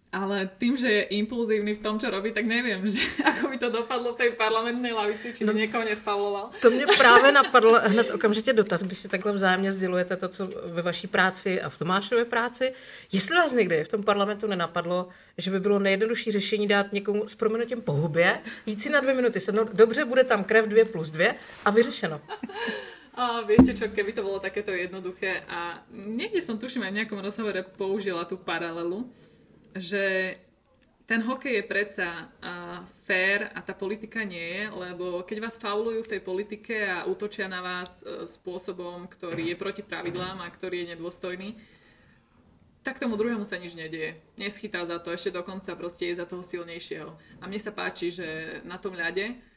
ale tým, že je impulzívny v tom, čo robí, tak neviem, že ako by to dopadlo v tej parlamentnej lavici, či by niekoho nespavloval. To mě právě napadl hned okamžitě dotaz, když si takhle vzájemně sdělujete to, co ve vaší práci a v Tomášově práci. Jestli vás někdy v tom parlamentu nenapadlo, že by bylo nejjednodušší řešení dát někomu s proměnutím po hubě, jít si na dvě minuty sednout, dobře, bude tam krev dvě plus dvě a vyřešeno. A viete čo, keby to bolo takéto jednoduché a niekde som tuším aj v nejakom rozhovore použila tú paralelu, že ten hokej je predsa a, fair a tá politika nie je, lebo keď vás faulujú v tej politike a útočia na vás e, spôsobom, ktorý je proti pravidlám a ktorý je nedôstojný, tak tomu druhému sa nič nedieje. Neschytá za to, ešte dokonca proste je za toho silnejšieho. A mne sa páči, že na tom ľade, uh,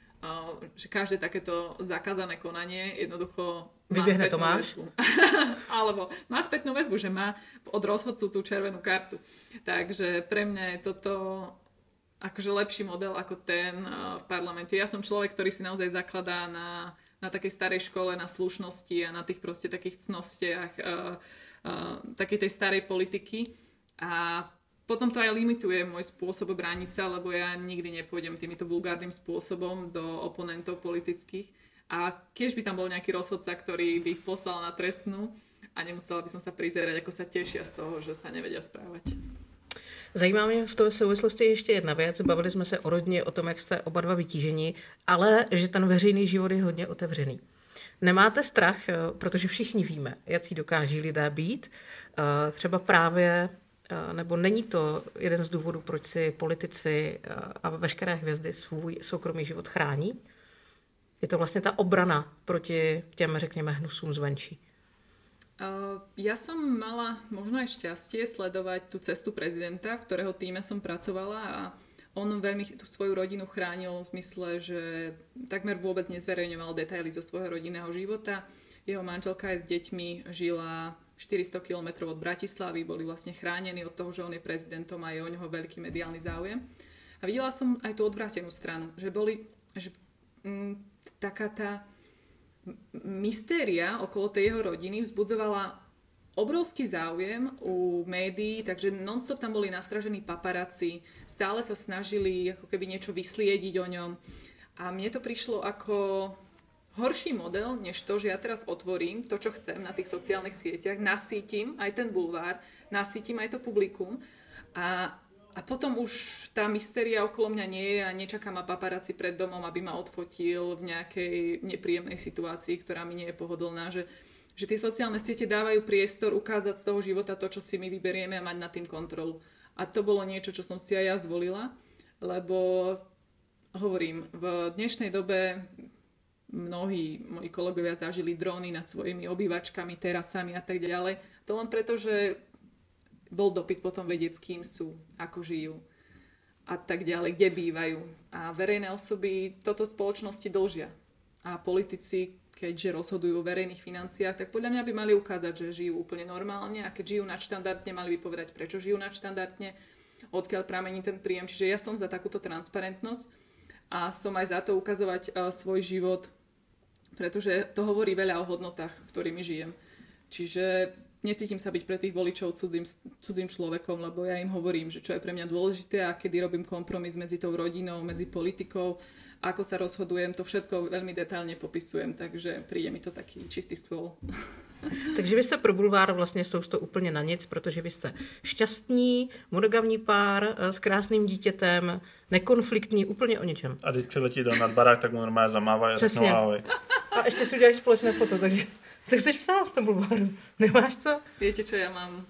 že každé takéto zakázané konanie jednoducho má spätnú Tomáš? Alebo má spätnú väzbu, že má od rozhodcu tú červenú kartu. Takže pre mňa je toto akože lepší model ako ten uh, v parlamente. Ja som človek, ktorý si naozaj zakladá na, na takej starej škole, na slušnosti a na tých proste takých cnostiach uh, uh, takej tej starej politiky. A potom to aj limituje môj spôsob brániť sa, lebo ja nikdy nepôjdem týmito vulgárnym spôsobom do oponentov politických. A keď by tam bol nejaký rozhodca, ktorý by ich poslal na trestnú a nemusela by som sa prizerať, ako sa tešia z toho, že sa nevedia správať. Zajímá mě v té souvislosti ještě jedna věc. Bavili jsme se o rodině, o tom, jak jste oba dva vytížení, ale že ten veřejný život je hodně otevřený. Nemáte strach, eh, protože všichni víme, jaký dokáží lidé být. eh, Třeba právě, nebo není to jeden z důvodů, proč si politici a veškeré hvězdy svůj soukromý život chrání? Je to vlastně ta obrana proti těm, řekněme, hnusům zvenčí. Ja som mala možno aj šťastie sledovať tú cestu prezidenta, v ktorého týme som pracovala a on veľmi tú svoju rodinu chránil v zmysle, že takmer vôbec nezverejňoval detaily zo svojho rodinného života. Jeho manželka aj s deťmi žila 400 km od Bratislavy, boli vlastne chránení od toho, že on je prezidentom a je o neho veľký mediálny záujem. A videla som aj tú odvrátenú stranu, že boli, že mm, taká tá mystéria okolo tej jeho rodiny vzbudzovala obrovský záujem u médií, takže nonstop tam boli nastražení paparazzi, stále sa snažili ako keby niečo vysliediť o ňom. A mne to prišlo ako horší model, než to, že ja teraz otvorím to, čo chcem na tých sociálnych sieťach, nasítim aj ten bulvár, nasítim aj to publikum a, a potom už tá mystéria okolo mňa nie je a nečaká ma paparáci pred domom, aby ma odfotil v nejakej nepríjemnej situácii, ktorá mi nie je pohodlná, že, že tie sociálne siete dávajú priestor ukázať z toho života to, čo si my vyberieme a mať nad tým kontrolu. A to bolo niečo, čo som si aj ja zvolila, lebo hovorím, v dnešnej dobe mnohí moji kolegovia zažili dróny nad svojimi obývačkami, terasami a tak ďalej. To len preto, že bol dopyt potom vedieť, s kým sú, ako žijú a tak ďalej, kde bývajú. A verejné osoby toto spoločnosti dlžia. A politici, keďže rozhodujú o verejných financiách, tak podľa mňa by mali ukázať, že žijú úplne normálne a keď žijú nadštandardne, mali by povedať, prečo žijú nadštandardne, odkiaľ pramení ten príjem. Čiže ja som za takúto transparentnosť a som aj za to ukazovať uh, svoj život pretože to hovorí veľa o hodnotách, ktorými žijem. Čiže necítim sa byť pre tých voličov cudzím, cudzím človekom, lebo ja im hovorím, že čo je pre mňa dôležité a kedy robím kompromis medzi tou rodinou, medzi politikou, ako sa rozhodujem, to všetko veľmi detailne popisujem, takže príde mi to taký čistý stôl. Takže vy jste pro bulvár vlastně sousto úplně na nic, protože vy jste šťastní, monogamní pár eh, s krásným dítětem, nekonfliktní, úplně o ničem. A když přiletí do nadbarák, tak mu normálně zamávají a řeknou ahoj. A ještě si uděláš společné foto, takže co chceš psát v tom bulváru? Nemáš co? Viete čo, ja mám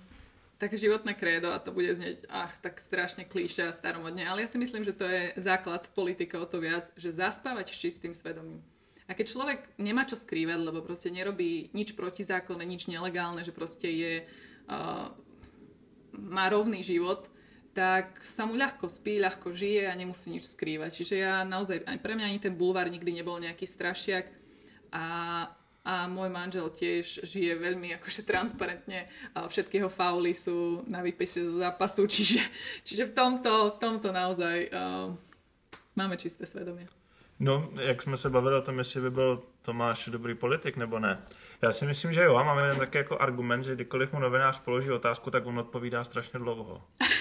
také životné krédo a to bude znieť ach, tak strašne klíše a staromodne, ale ja si myslím, že to je základ v politike o to viac, že zaspávať s čistým svedomím. A keď človek nemá čo skrývať, lebo proste nerobí nič protizákonné, nič nelegálne, že proste je, uh, má rovný život, tak sa mu ľahko spí, ľahko žije a nemusí nič skrývať. Čiže ja naozaj, aj pre mňa ani ten bulvár nikdy nebol nejaký strašiak a a môj manžel tiež žije veľmi akože transparentne. Všetky jeho fauly sú na výpise zo zápasu, čiže, čiže v, tomto, v tomto naozaj uh, máme čisté svědomí. No, jak jsme se bavili o tom, jestli by byl Tomáš dobrý politik nebo ne. Já si myslím, že jo. A mám jeden taky jako argument, že kdykoliv mu novinář položí otázku, tak on odpovídá strašně dlouho.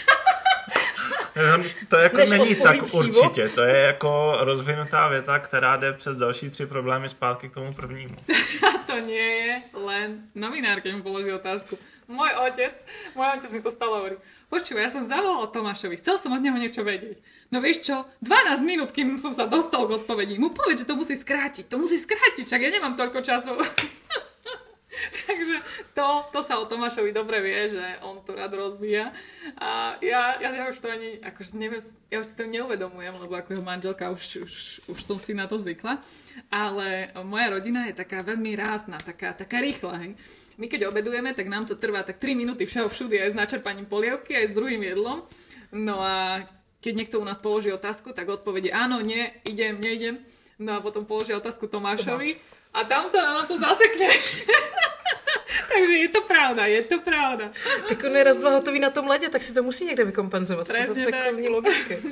to jako Než není tak přímo? určitě. To je jako rozvinutá věta, která jde přes další tři problémy zpátky k tomu prvnímu. to nie je len novinár, keď mu položí otázku. Môj otec, môj otec mi to stále hovorí. Počúvaj, ja som zavolal Tomášovi, chcel som od neho niečo vedieť. No vieš čo, 12 minút, kým som sa dostal k odpovedi. Mu povedz, že to musí skrátiť, to musí skrátiť, čak ja nemám toľko času. Takže to, to sa o Tomášovi dobre vie, že on to rád rozvíja. A ja, ja, ja už to ani, akože neviem, ja už si to neuvedomujem, lebo ako jeho manželka už, už, už som si na to zvykla. Ale moja rodina je taká veľmi rázna, taká, taká rýchla, hej. My keď obedujeme, tak nám to trvá tak 3 minúty všeho všude, aj s načerpaním polievky, aj s druhým jedlom. No a keď niekto u nás položí otázku, tak odpovede áno, nie, idem, neidem. No a potom položí otázku Tomášovi a tam sa na to zasekne. Takže je to pravda, je to pravda. Tak on je raz, dva hotový na tom ledě, tak si to musí někde vykompenzovat. Presně to zase tak. zní logicky.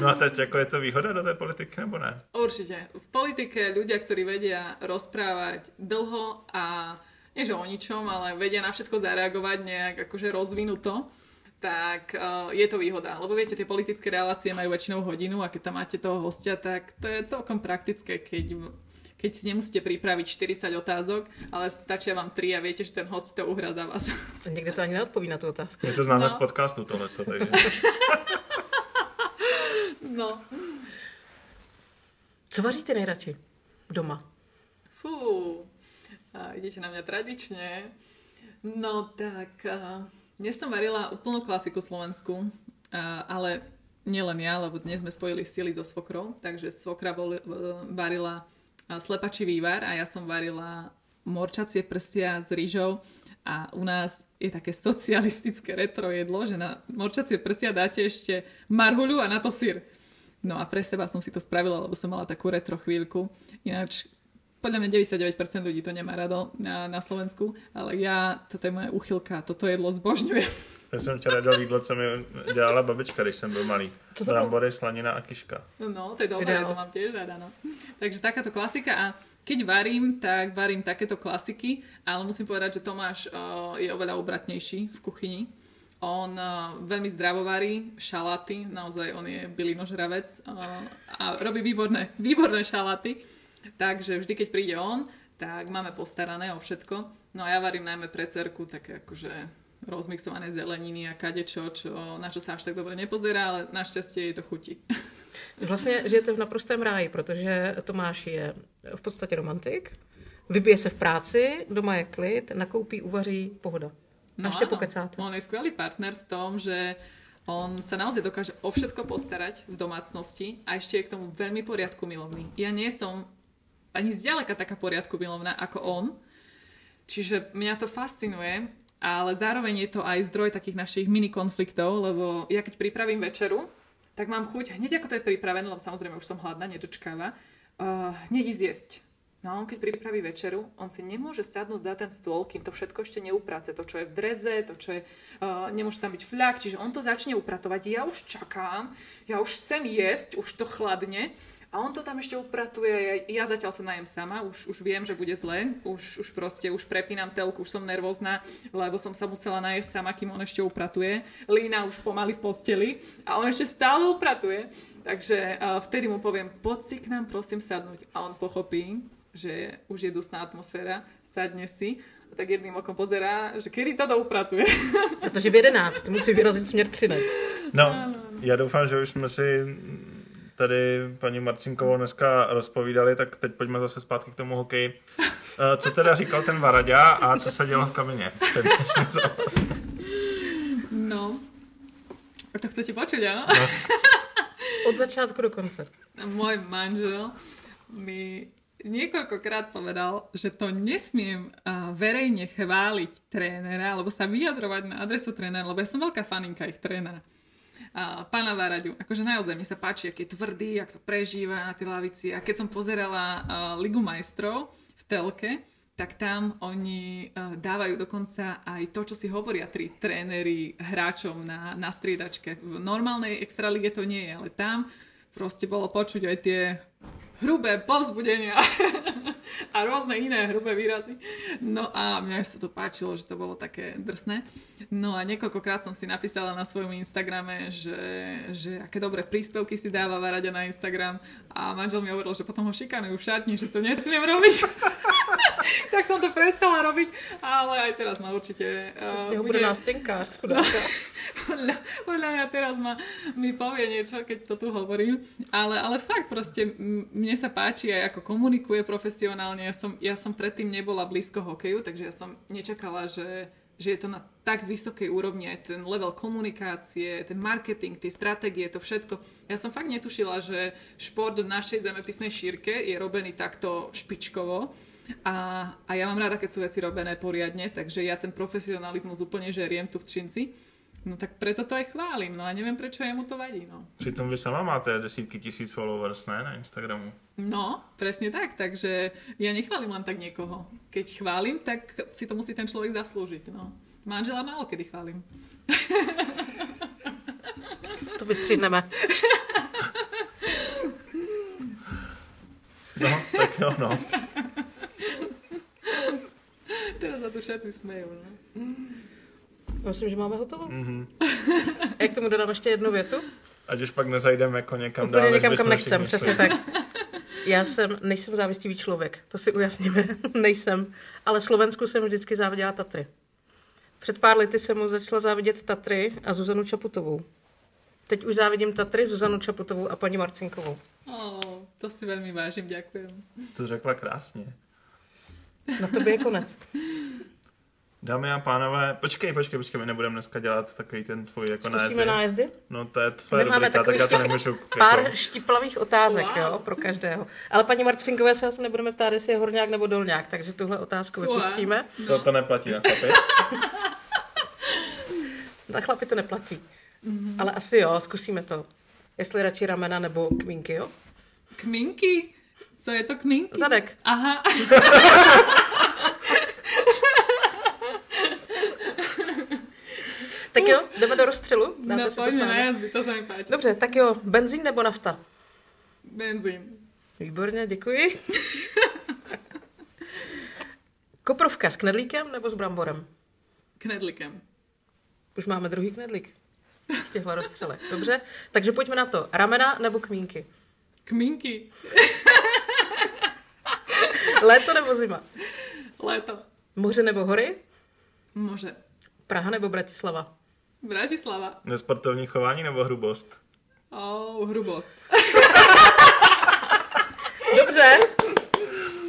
No a teď jako je to výhoda do té politiky, nebo ne? Určite. V politike ľudia, ktorí vedia rozprávať dlho a nie že o ničom, ale vedia na všetko zareagovať nejak akože rozvinuto, tak uh, je to výhoda. Lebo viete, tie politické relácie majú väčšinou hodinu a keď tam máte toho hostia, tak to je celkom praktické, keď keď si nemusíte pripraviť 40 otázok, ale stačia vám 3 a viete, že ten host to uhrá za vás. A niekde to ani neodpoví na tú otázku. My to známe no. z podcastu tohle, takže... no. Co vaříte nejradši doma? Fú, a idete na mňa tradične. No tak, dnes som varila úplnú klasiku Slovensku, a, ale nielen ja, lebo dnes sme spojili sily so svokrou, takže svokra bol, varila slepačí vývar a ja som varila morčacie prsia s rýžou a u nás je také socialistické retro jedlo, že na morčacie prsia dáte ešte marhuľu a na to syr. No a pre seba som si to spravila, lebo som mala takú retro chvíľku. Ináč podľa mňa 99% ľudí to nemá rado na, na Slovensku, ale ja, toto je moje uchylka, toto jedlo zbožňujem. Já jsem včera dal jídlo, co mi dělala babička, když jsem byl malý. Co to Brambory, slanina a kiška. No, to je dobré, to mám tiež rada, no. Takže takáto klasika a keď varím, tak varím takéto klasiky, ale musím povedať, že Tomáš uh, je oveľa obratnejší v kuchyni On uh, veľmi zdravovarí, šalaty, naozaj on je bylinožravec uh, a robí výborné, výborné šalaty. Takže vždy, keď príde on, tak máme postarané o všetko. No a ja varím najmä pre cerku také akože rozmixované zeleniny a kadečo, čo, na čo sa až tak dobre nepozerá, ale našťastie jej to chutí. Vlastně žijete v naprostém ráji, protože Tomáš je v podstatě romantik, vybije se v práci, doma je klid, nakoupí, uvaří, pohoda. A ešte áno, pokecáte. On je skvelý partner v tom, že on sa naozaj dokáže o všetko postarať v domácnosti a ešte je k tomu veľmi poriadku milovný. Ja nie som ani zďaleka taká poriadku milovná ako on, čiže mňa to fascinuje, ale zároveň je to aj zdroj takých našich mini konfliktov, lebo ja keď pripravím večeru, tak mám chuť, hneď ako to je pripravené, lebo samozrejme už som hladná, nedočkáva, uh, hneď ísť jesť. No a on keď pripraví večeru, on si nemôže sadnúť za ten stôl, kým to všetko ešte neuprace. To, čo je v dreze, to, čo je... Uh, nemôže tam byť fľak, čiže on to začne upratovať. Ja už čakám, ja už chcem jesť, už to chladne. A on to tam ešte upratuje, ja, ja zatiaľ sa najem sama, už, už viem, že bude zle, už, už proste, už prepínam telku, už som nervózna, lebo som sa musela najesť sama, kým on ešte upratuje. Lína už pomaly v posteli a on ešte stále upratuje. Takže uh, vtedy mu poviem, poď si k nám prosím sadnúť. A on pochopí, že už je dusná atmosféra, sadne si a tak jedným okom pozerá, že kedy to upratuje. Protože v 11 musí vyrazit směr Třinec. No, já doufám, že už jsme si tady paní Marcinkovou dneska rozpovídali, tak teď pojďme zase zpátky k tomu hokeji. Eh, Co teda říkal ten Varadě a co se dělo v kabině před dnešním zápasem? No. A to chcete počuť, áno? No, Od začátku do konce. Môj manžel mi niekoľkokrát povedal, že to nesmiem uh, verejne chváliť trénera, alebo sa vyjadrovať na adresu trénera, lebo ja som veľká faninka ich trénera. A pána Váraďu, akože naozaj mi sa páči, aký je tvrdý, ak to prežíva na tej lavici. A keď som pozerala uh, Ligu majstrov v telke, tak tam oni uh, dávajú dokonca aj to, čo si hovoria tri tréneri hráčom na, na striedačke. V normálnej extralige to nie je, ale tam proste bolo počuť aj tie hrubé povzbudenia a rôzne iné hrubé výrazy. No a mňa sa to páčilo, že to bolo také drsné. No a niekoľkokrát som si napísala na svojom Instagrame, že, že aké dobré príspevky si dáva Varaďa na Instagram a manžel mi hovoril, že potom ho šikanujú v šatni, že to nesmiem robiť. tak som to prestala robiť, ale aj teraz ma určite... Uh, Z něho bude nástěnkář, chudáka. podľa, podľa mňa teraz ma, mi povie niečo, keď to tu hovorím. Ale, ale fakt proste mne sa páči aj ako komunikuje profesionálne. Ja som, ja som predtým nebola blízko hokeju, takže ja som nečakala, že, že je to na tak vysokej úrovni aj ten level komunikácie, ten marketing, tie stratégie, to všetko. Ja som fakt netušila, že šport v našej zemepisnej šírke je robený takto špičkovo. A, a ja mám rada, keď sú veci robené poriadne, takže ja ten profesionalizmus úplne žeriem tu v Činci. No tak preto to aj chválim, no a neviem, prečo jemu to vadí, no. Přitom vy sama máte desítky tisíc followers, ne, na Instagramu. No, presne tak, takže ja nechválim len tak niekoho. Keď chválim, tak si to musí ten človek zaslúžiť, no. Manžela málo kedy chválim. To vystříhneme. No, tak jo, no. Teraz za to všetci smejú, no. Myslím, že máme hotovo. Mhm. A k tomu dodám ještě jednu větu. Ať už pak nezajdeme jako někam Úplně dál, někam, kam nechcem, přesně tak. Já jsem, nejsem závistivý člověk, to si ujasníme, nejsem. Ale Slovensku jsem vždycky záviděla Tatry. Před pár lety jsem mu začala závidět Tatry a Zuzanu Čaputovou. Teď už závidím Tatry, Zuzanu Čaputovou a paní Marcinkovou. Oh, to si veľmi vážim, ďakujem. To řekla krásně. Na to by je konec. Dámy a pánové, počkej, počkej, počkej, my nebudeme dneska dělat takový ten tvůj jako Zkusíme nájezdy. nájezdy? No to je tvoje My máme rubrika, tak já to nemůžu Pár jako, štiplavých otázek, Wow. jo, pro každého. Ale paní Marcinkové se asi nebudeme ptát, jestli je horňák nebo dolňák, takže tuhle otázku Wow. vypustíme. to, to neplatí na chlapy. Na chlapy to neplatí. Ale asi jo, zkusíme to. Jestli radši ramena nebo kmínky, jo? Kminky? Co je to kminky? Zadek. Aha. Tak jo, jdeme do rozstřelu? Dáte No si to na jazdy, to sa mi páči. Dobře, tak jo, benzín nebo nafta? Benzín. Výborně, děkuji. Koprovka s knedlíkem nebo s bramborem? Knedlikem. Už máme druhý knedlík v těchto rozstřelech. Dobře, takže pojďme na to. Ramena nebo kmínky? Kmínky. Léto nebo zima? Léto. Moře nebo hory? Moře. Praha nebo Bratislava? Bratislava. Nesportovní chování nebo hrubost? Oh, hrubost. Dobře.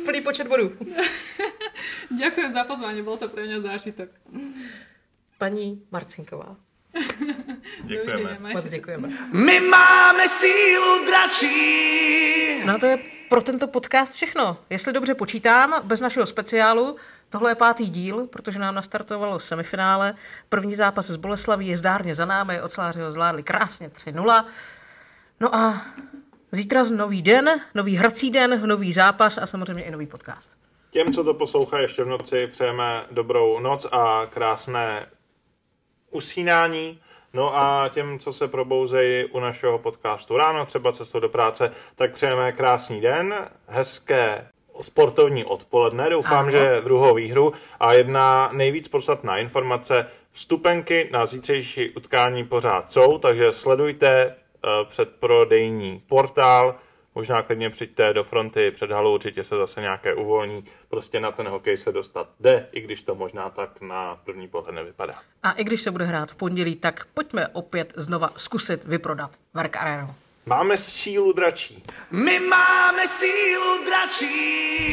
Plný počet bodů. Ďakujem za pozvanie, bol to pre mňa zážitok. Paní Marcinková. Děkujeme. Moc děkujeme. My máme sílu dračí. No a to je pro tento podcast všechno. Jestli dobře počítám, bez našeho speciálu, tohle je pátý díl, protože nám nastartovalo semifinále. První zápas z Boleslaví je zdárně za námi, oceláři ho zvládli krásně 3-0. No a zítra nový den, nový hrací den, nový zápas a samozřejmě i nový podcast. Těm, co to poslouchají ještě v noci, přejeme dobrou noc a krásné usínání. No a těm, co se probouzejí u našeho podcastu ráno, třeba cestou do práce, tak přejeme krásný den, hezké sportovní odpoledne, doufám, Ano. že druhou výhru a jedna nejvíc podstatná informace, vstupenky na zítřejší utkání pořád jsou, takže sledujte uh, předprodejní portál, možná klidně přijďte do fronty před halou, určitě se zase nějaké uvolní, prostě na ten hokej se dostat jde, i když to možná tak na první pohled nevypadá. A i když se bude hrát v pondělí, tak pojďme opět znova zkusit vyprodat Verk Arenu. Máme sílu dračí. My máme sílu dračí.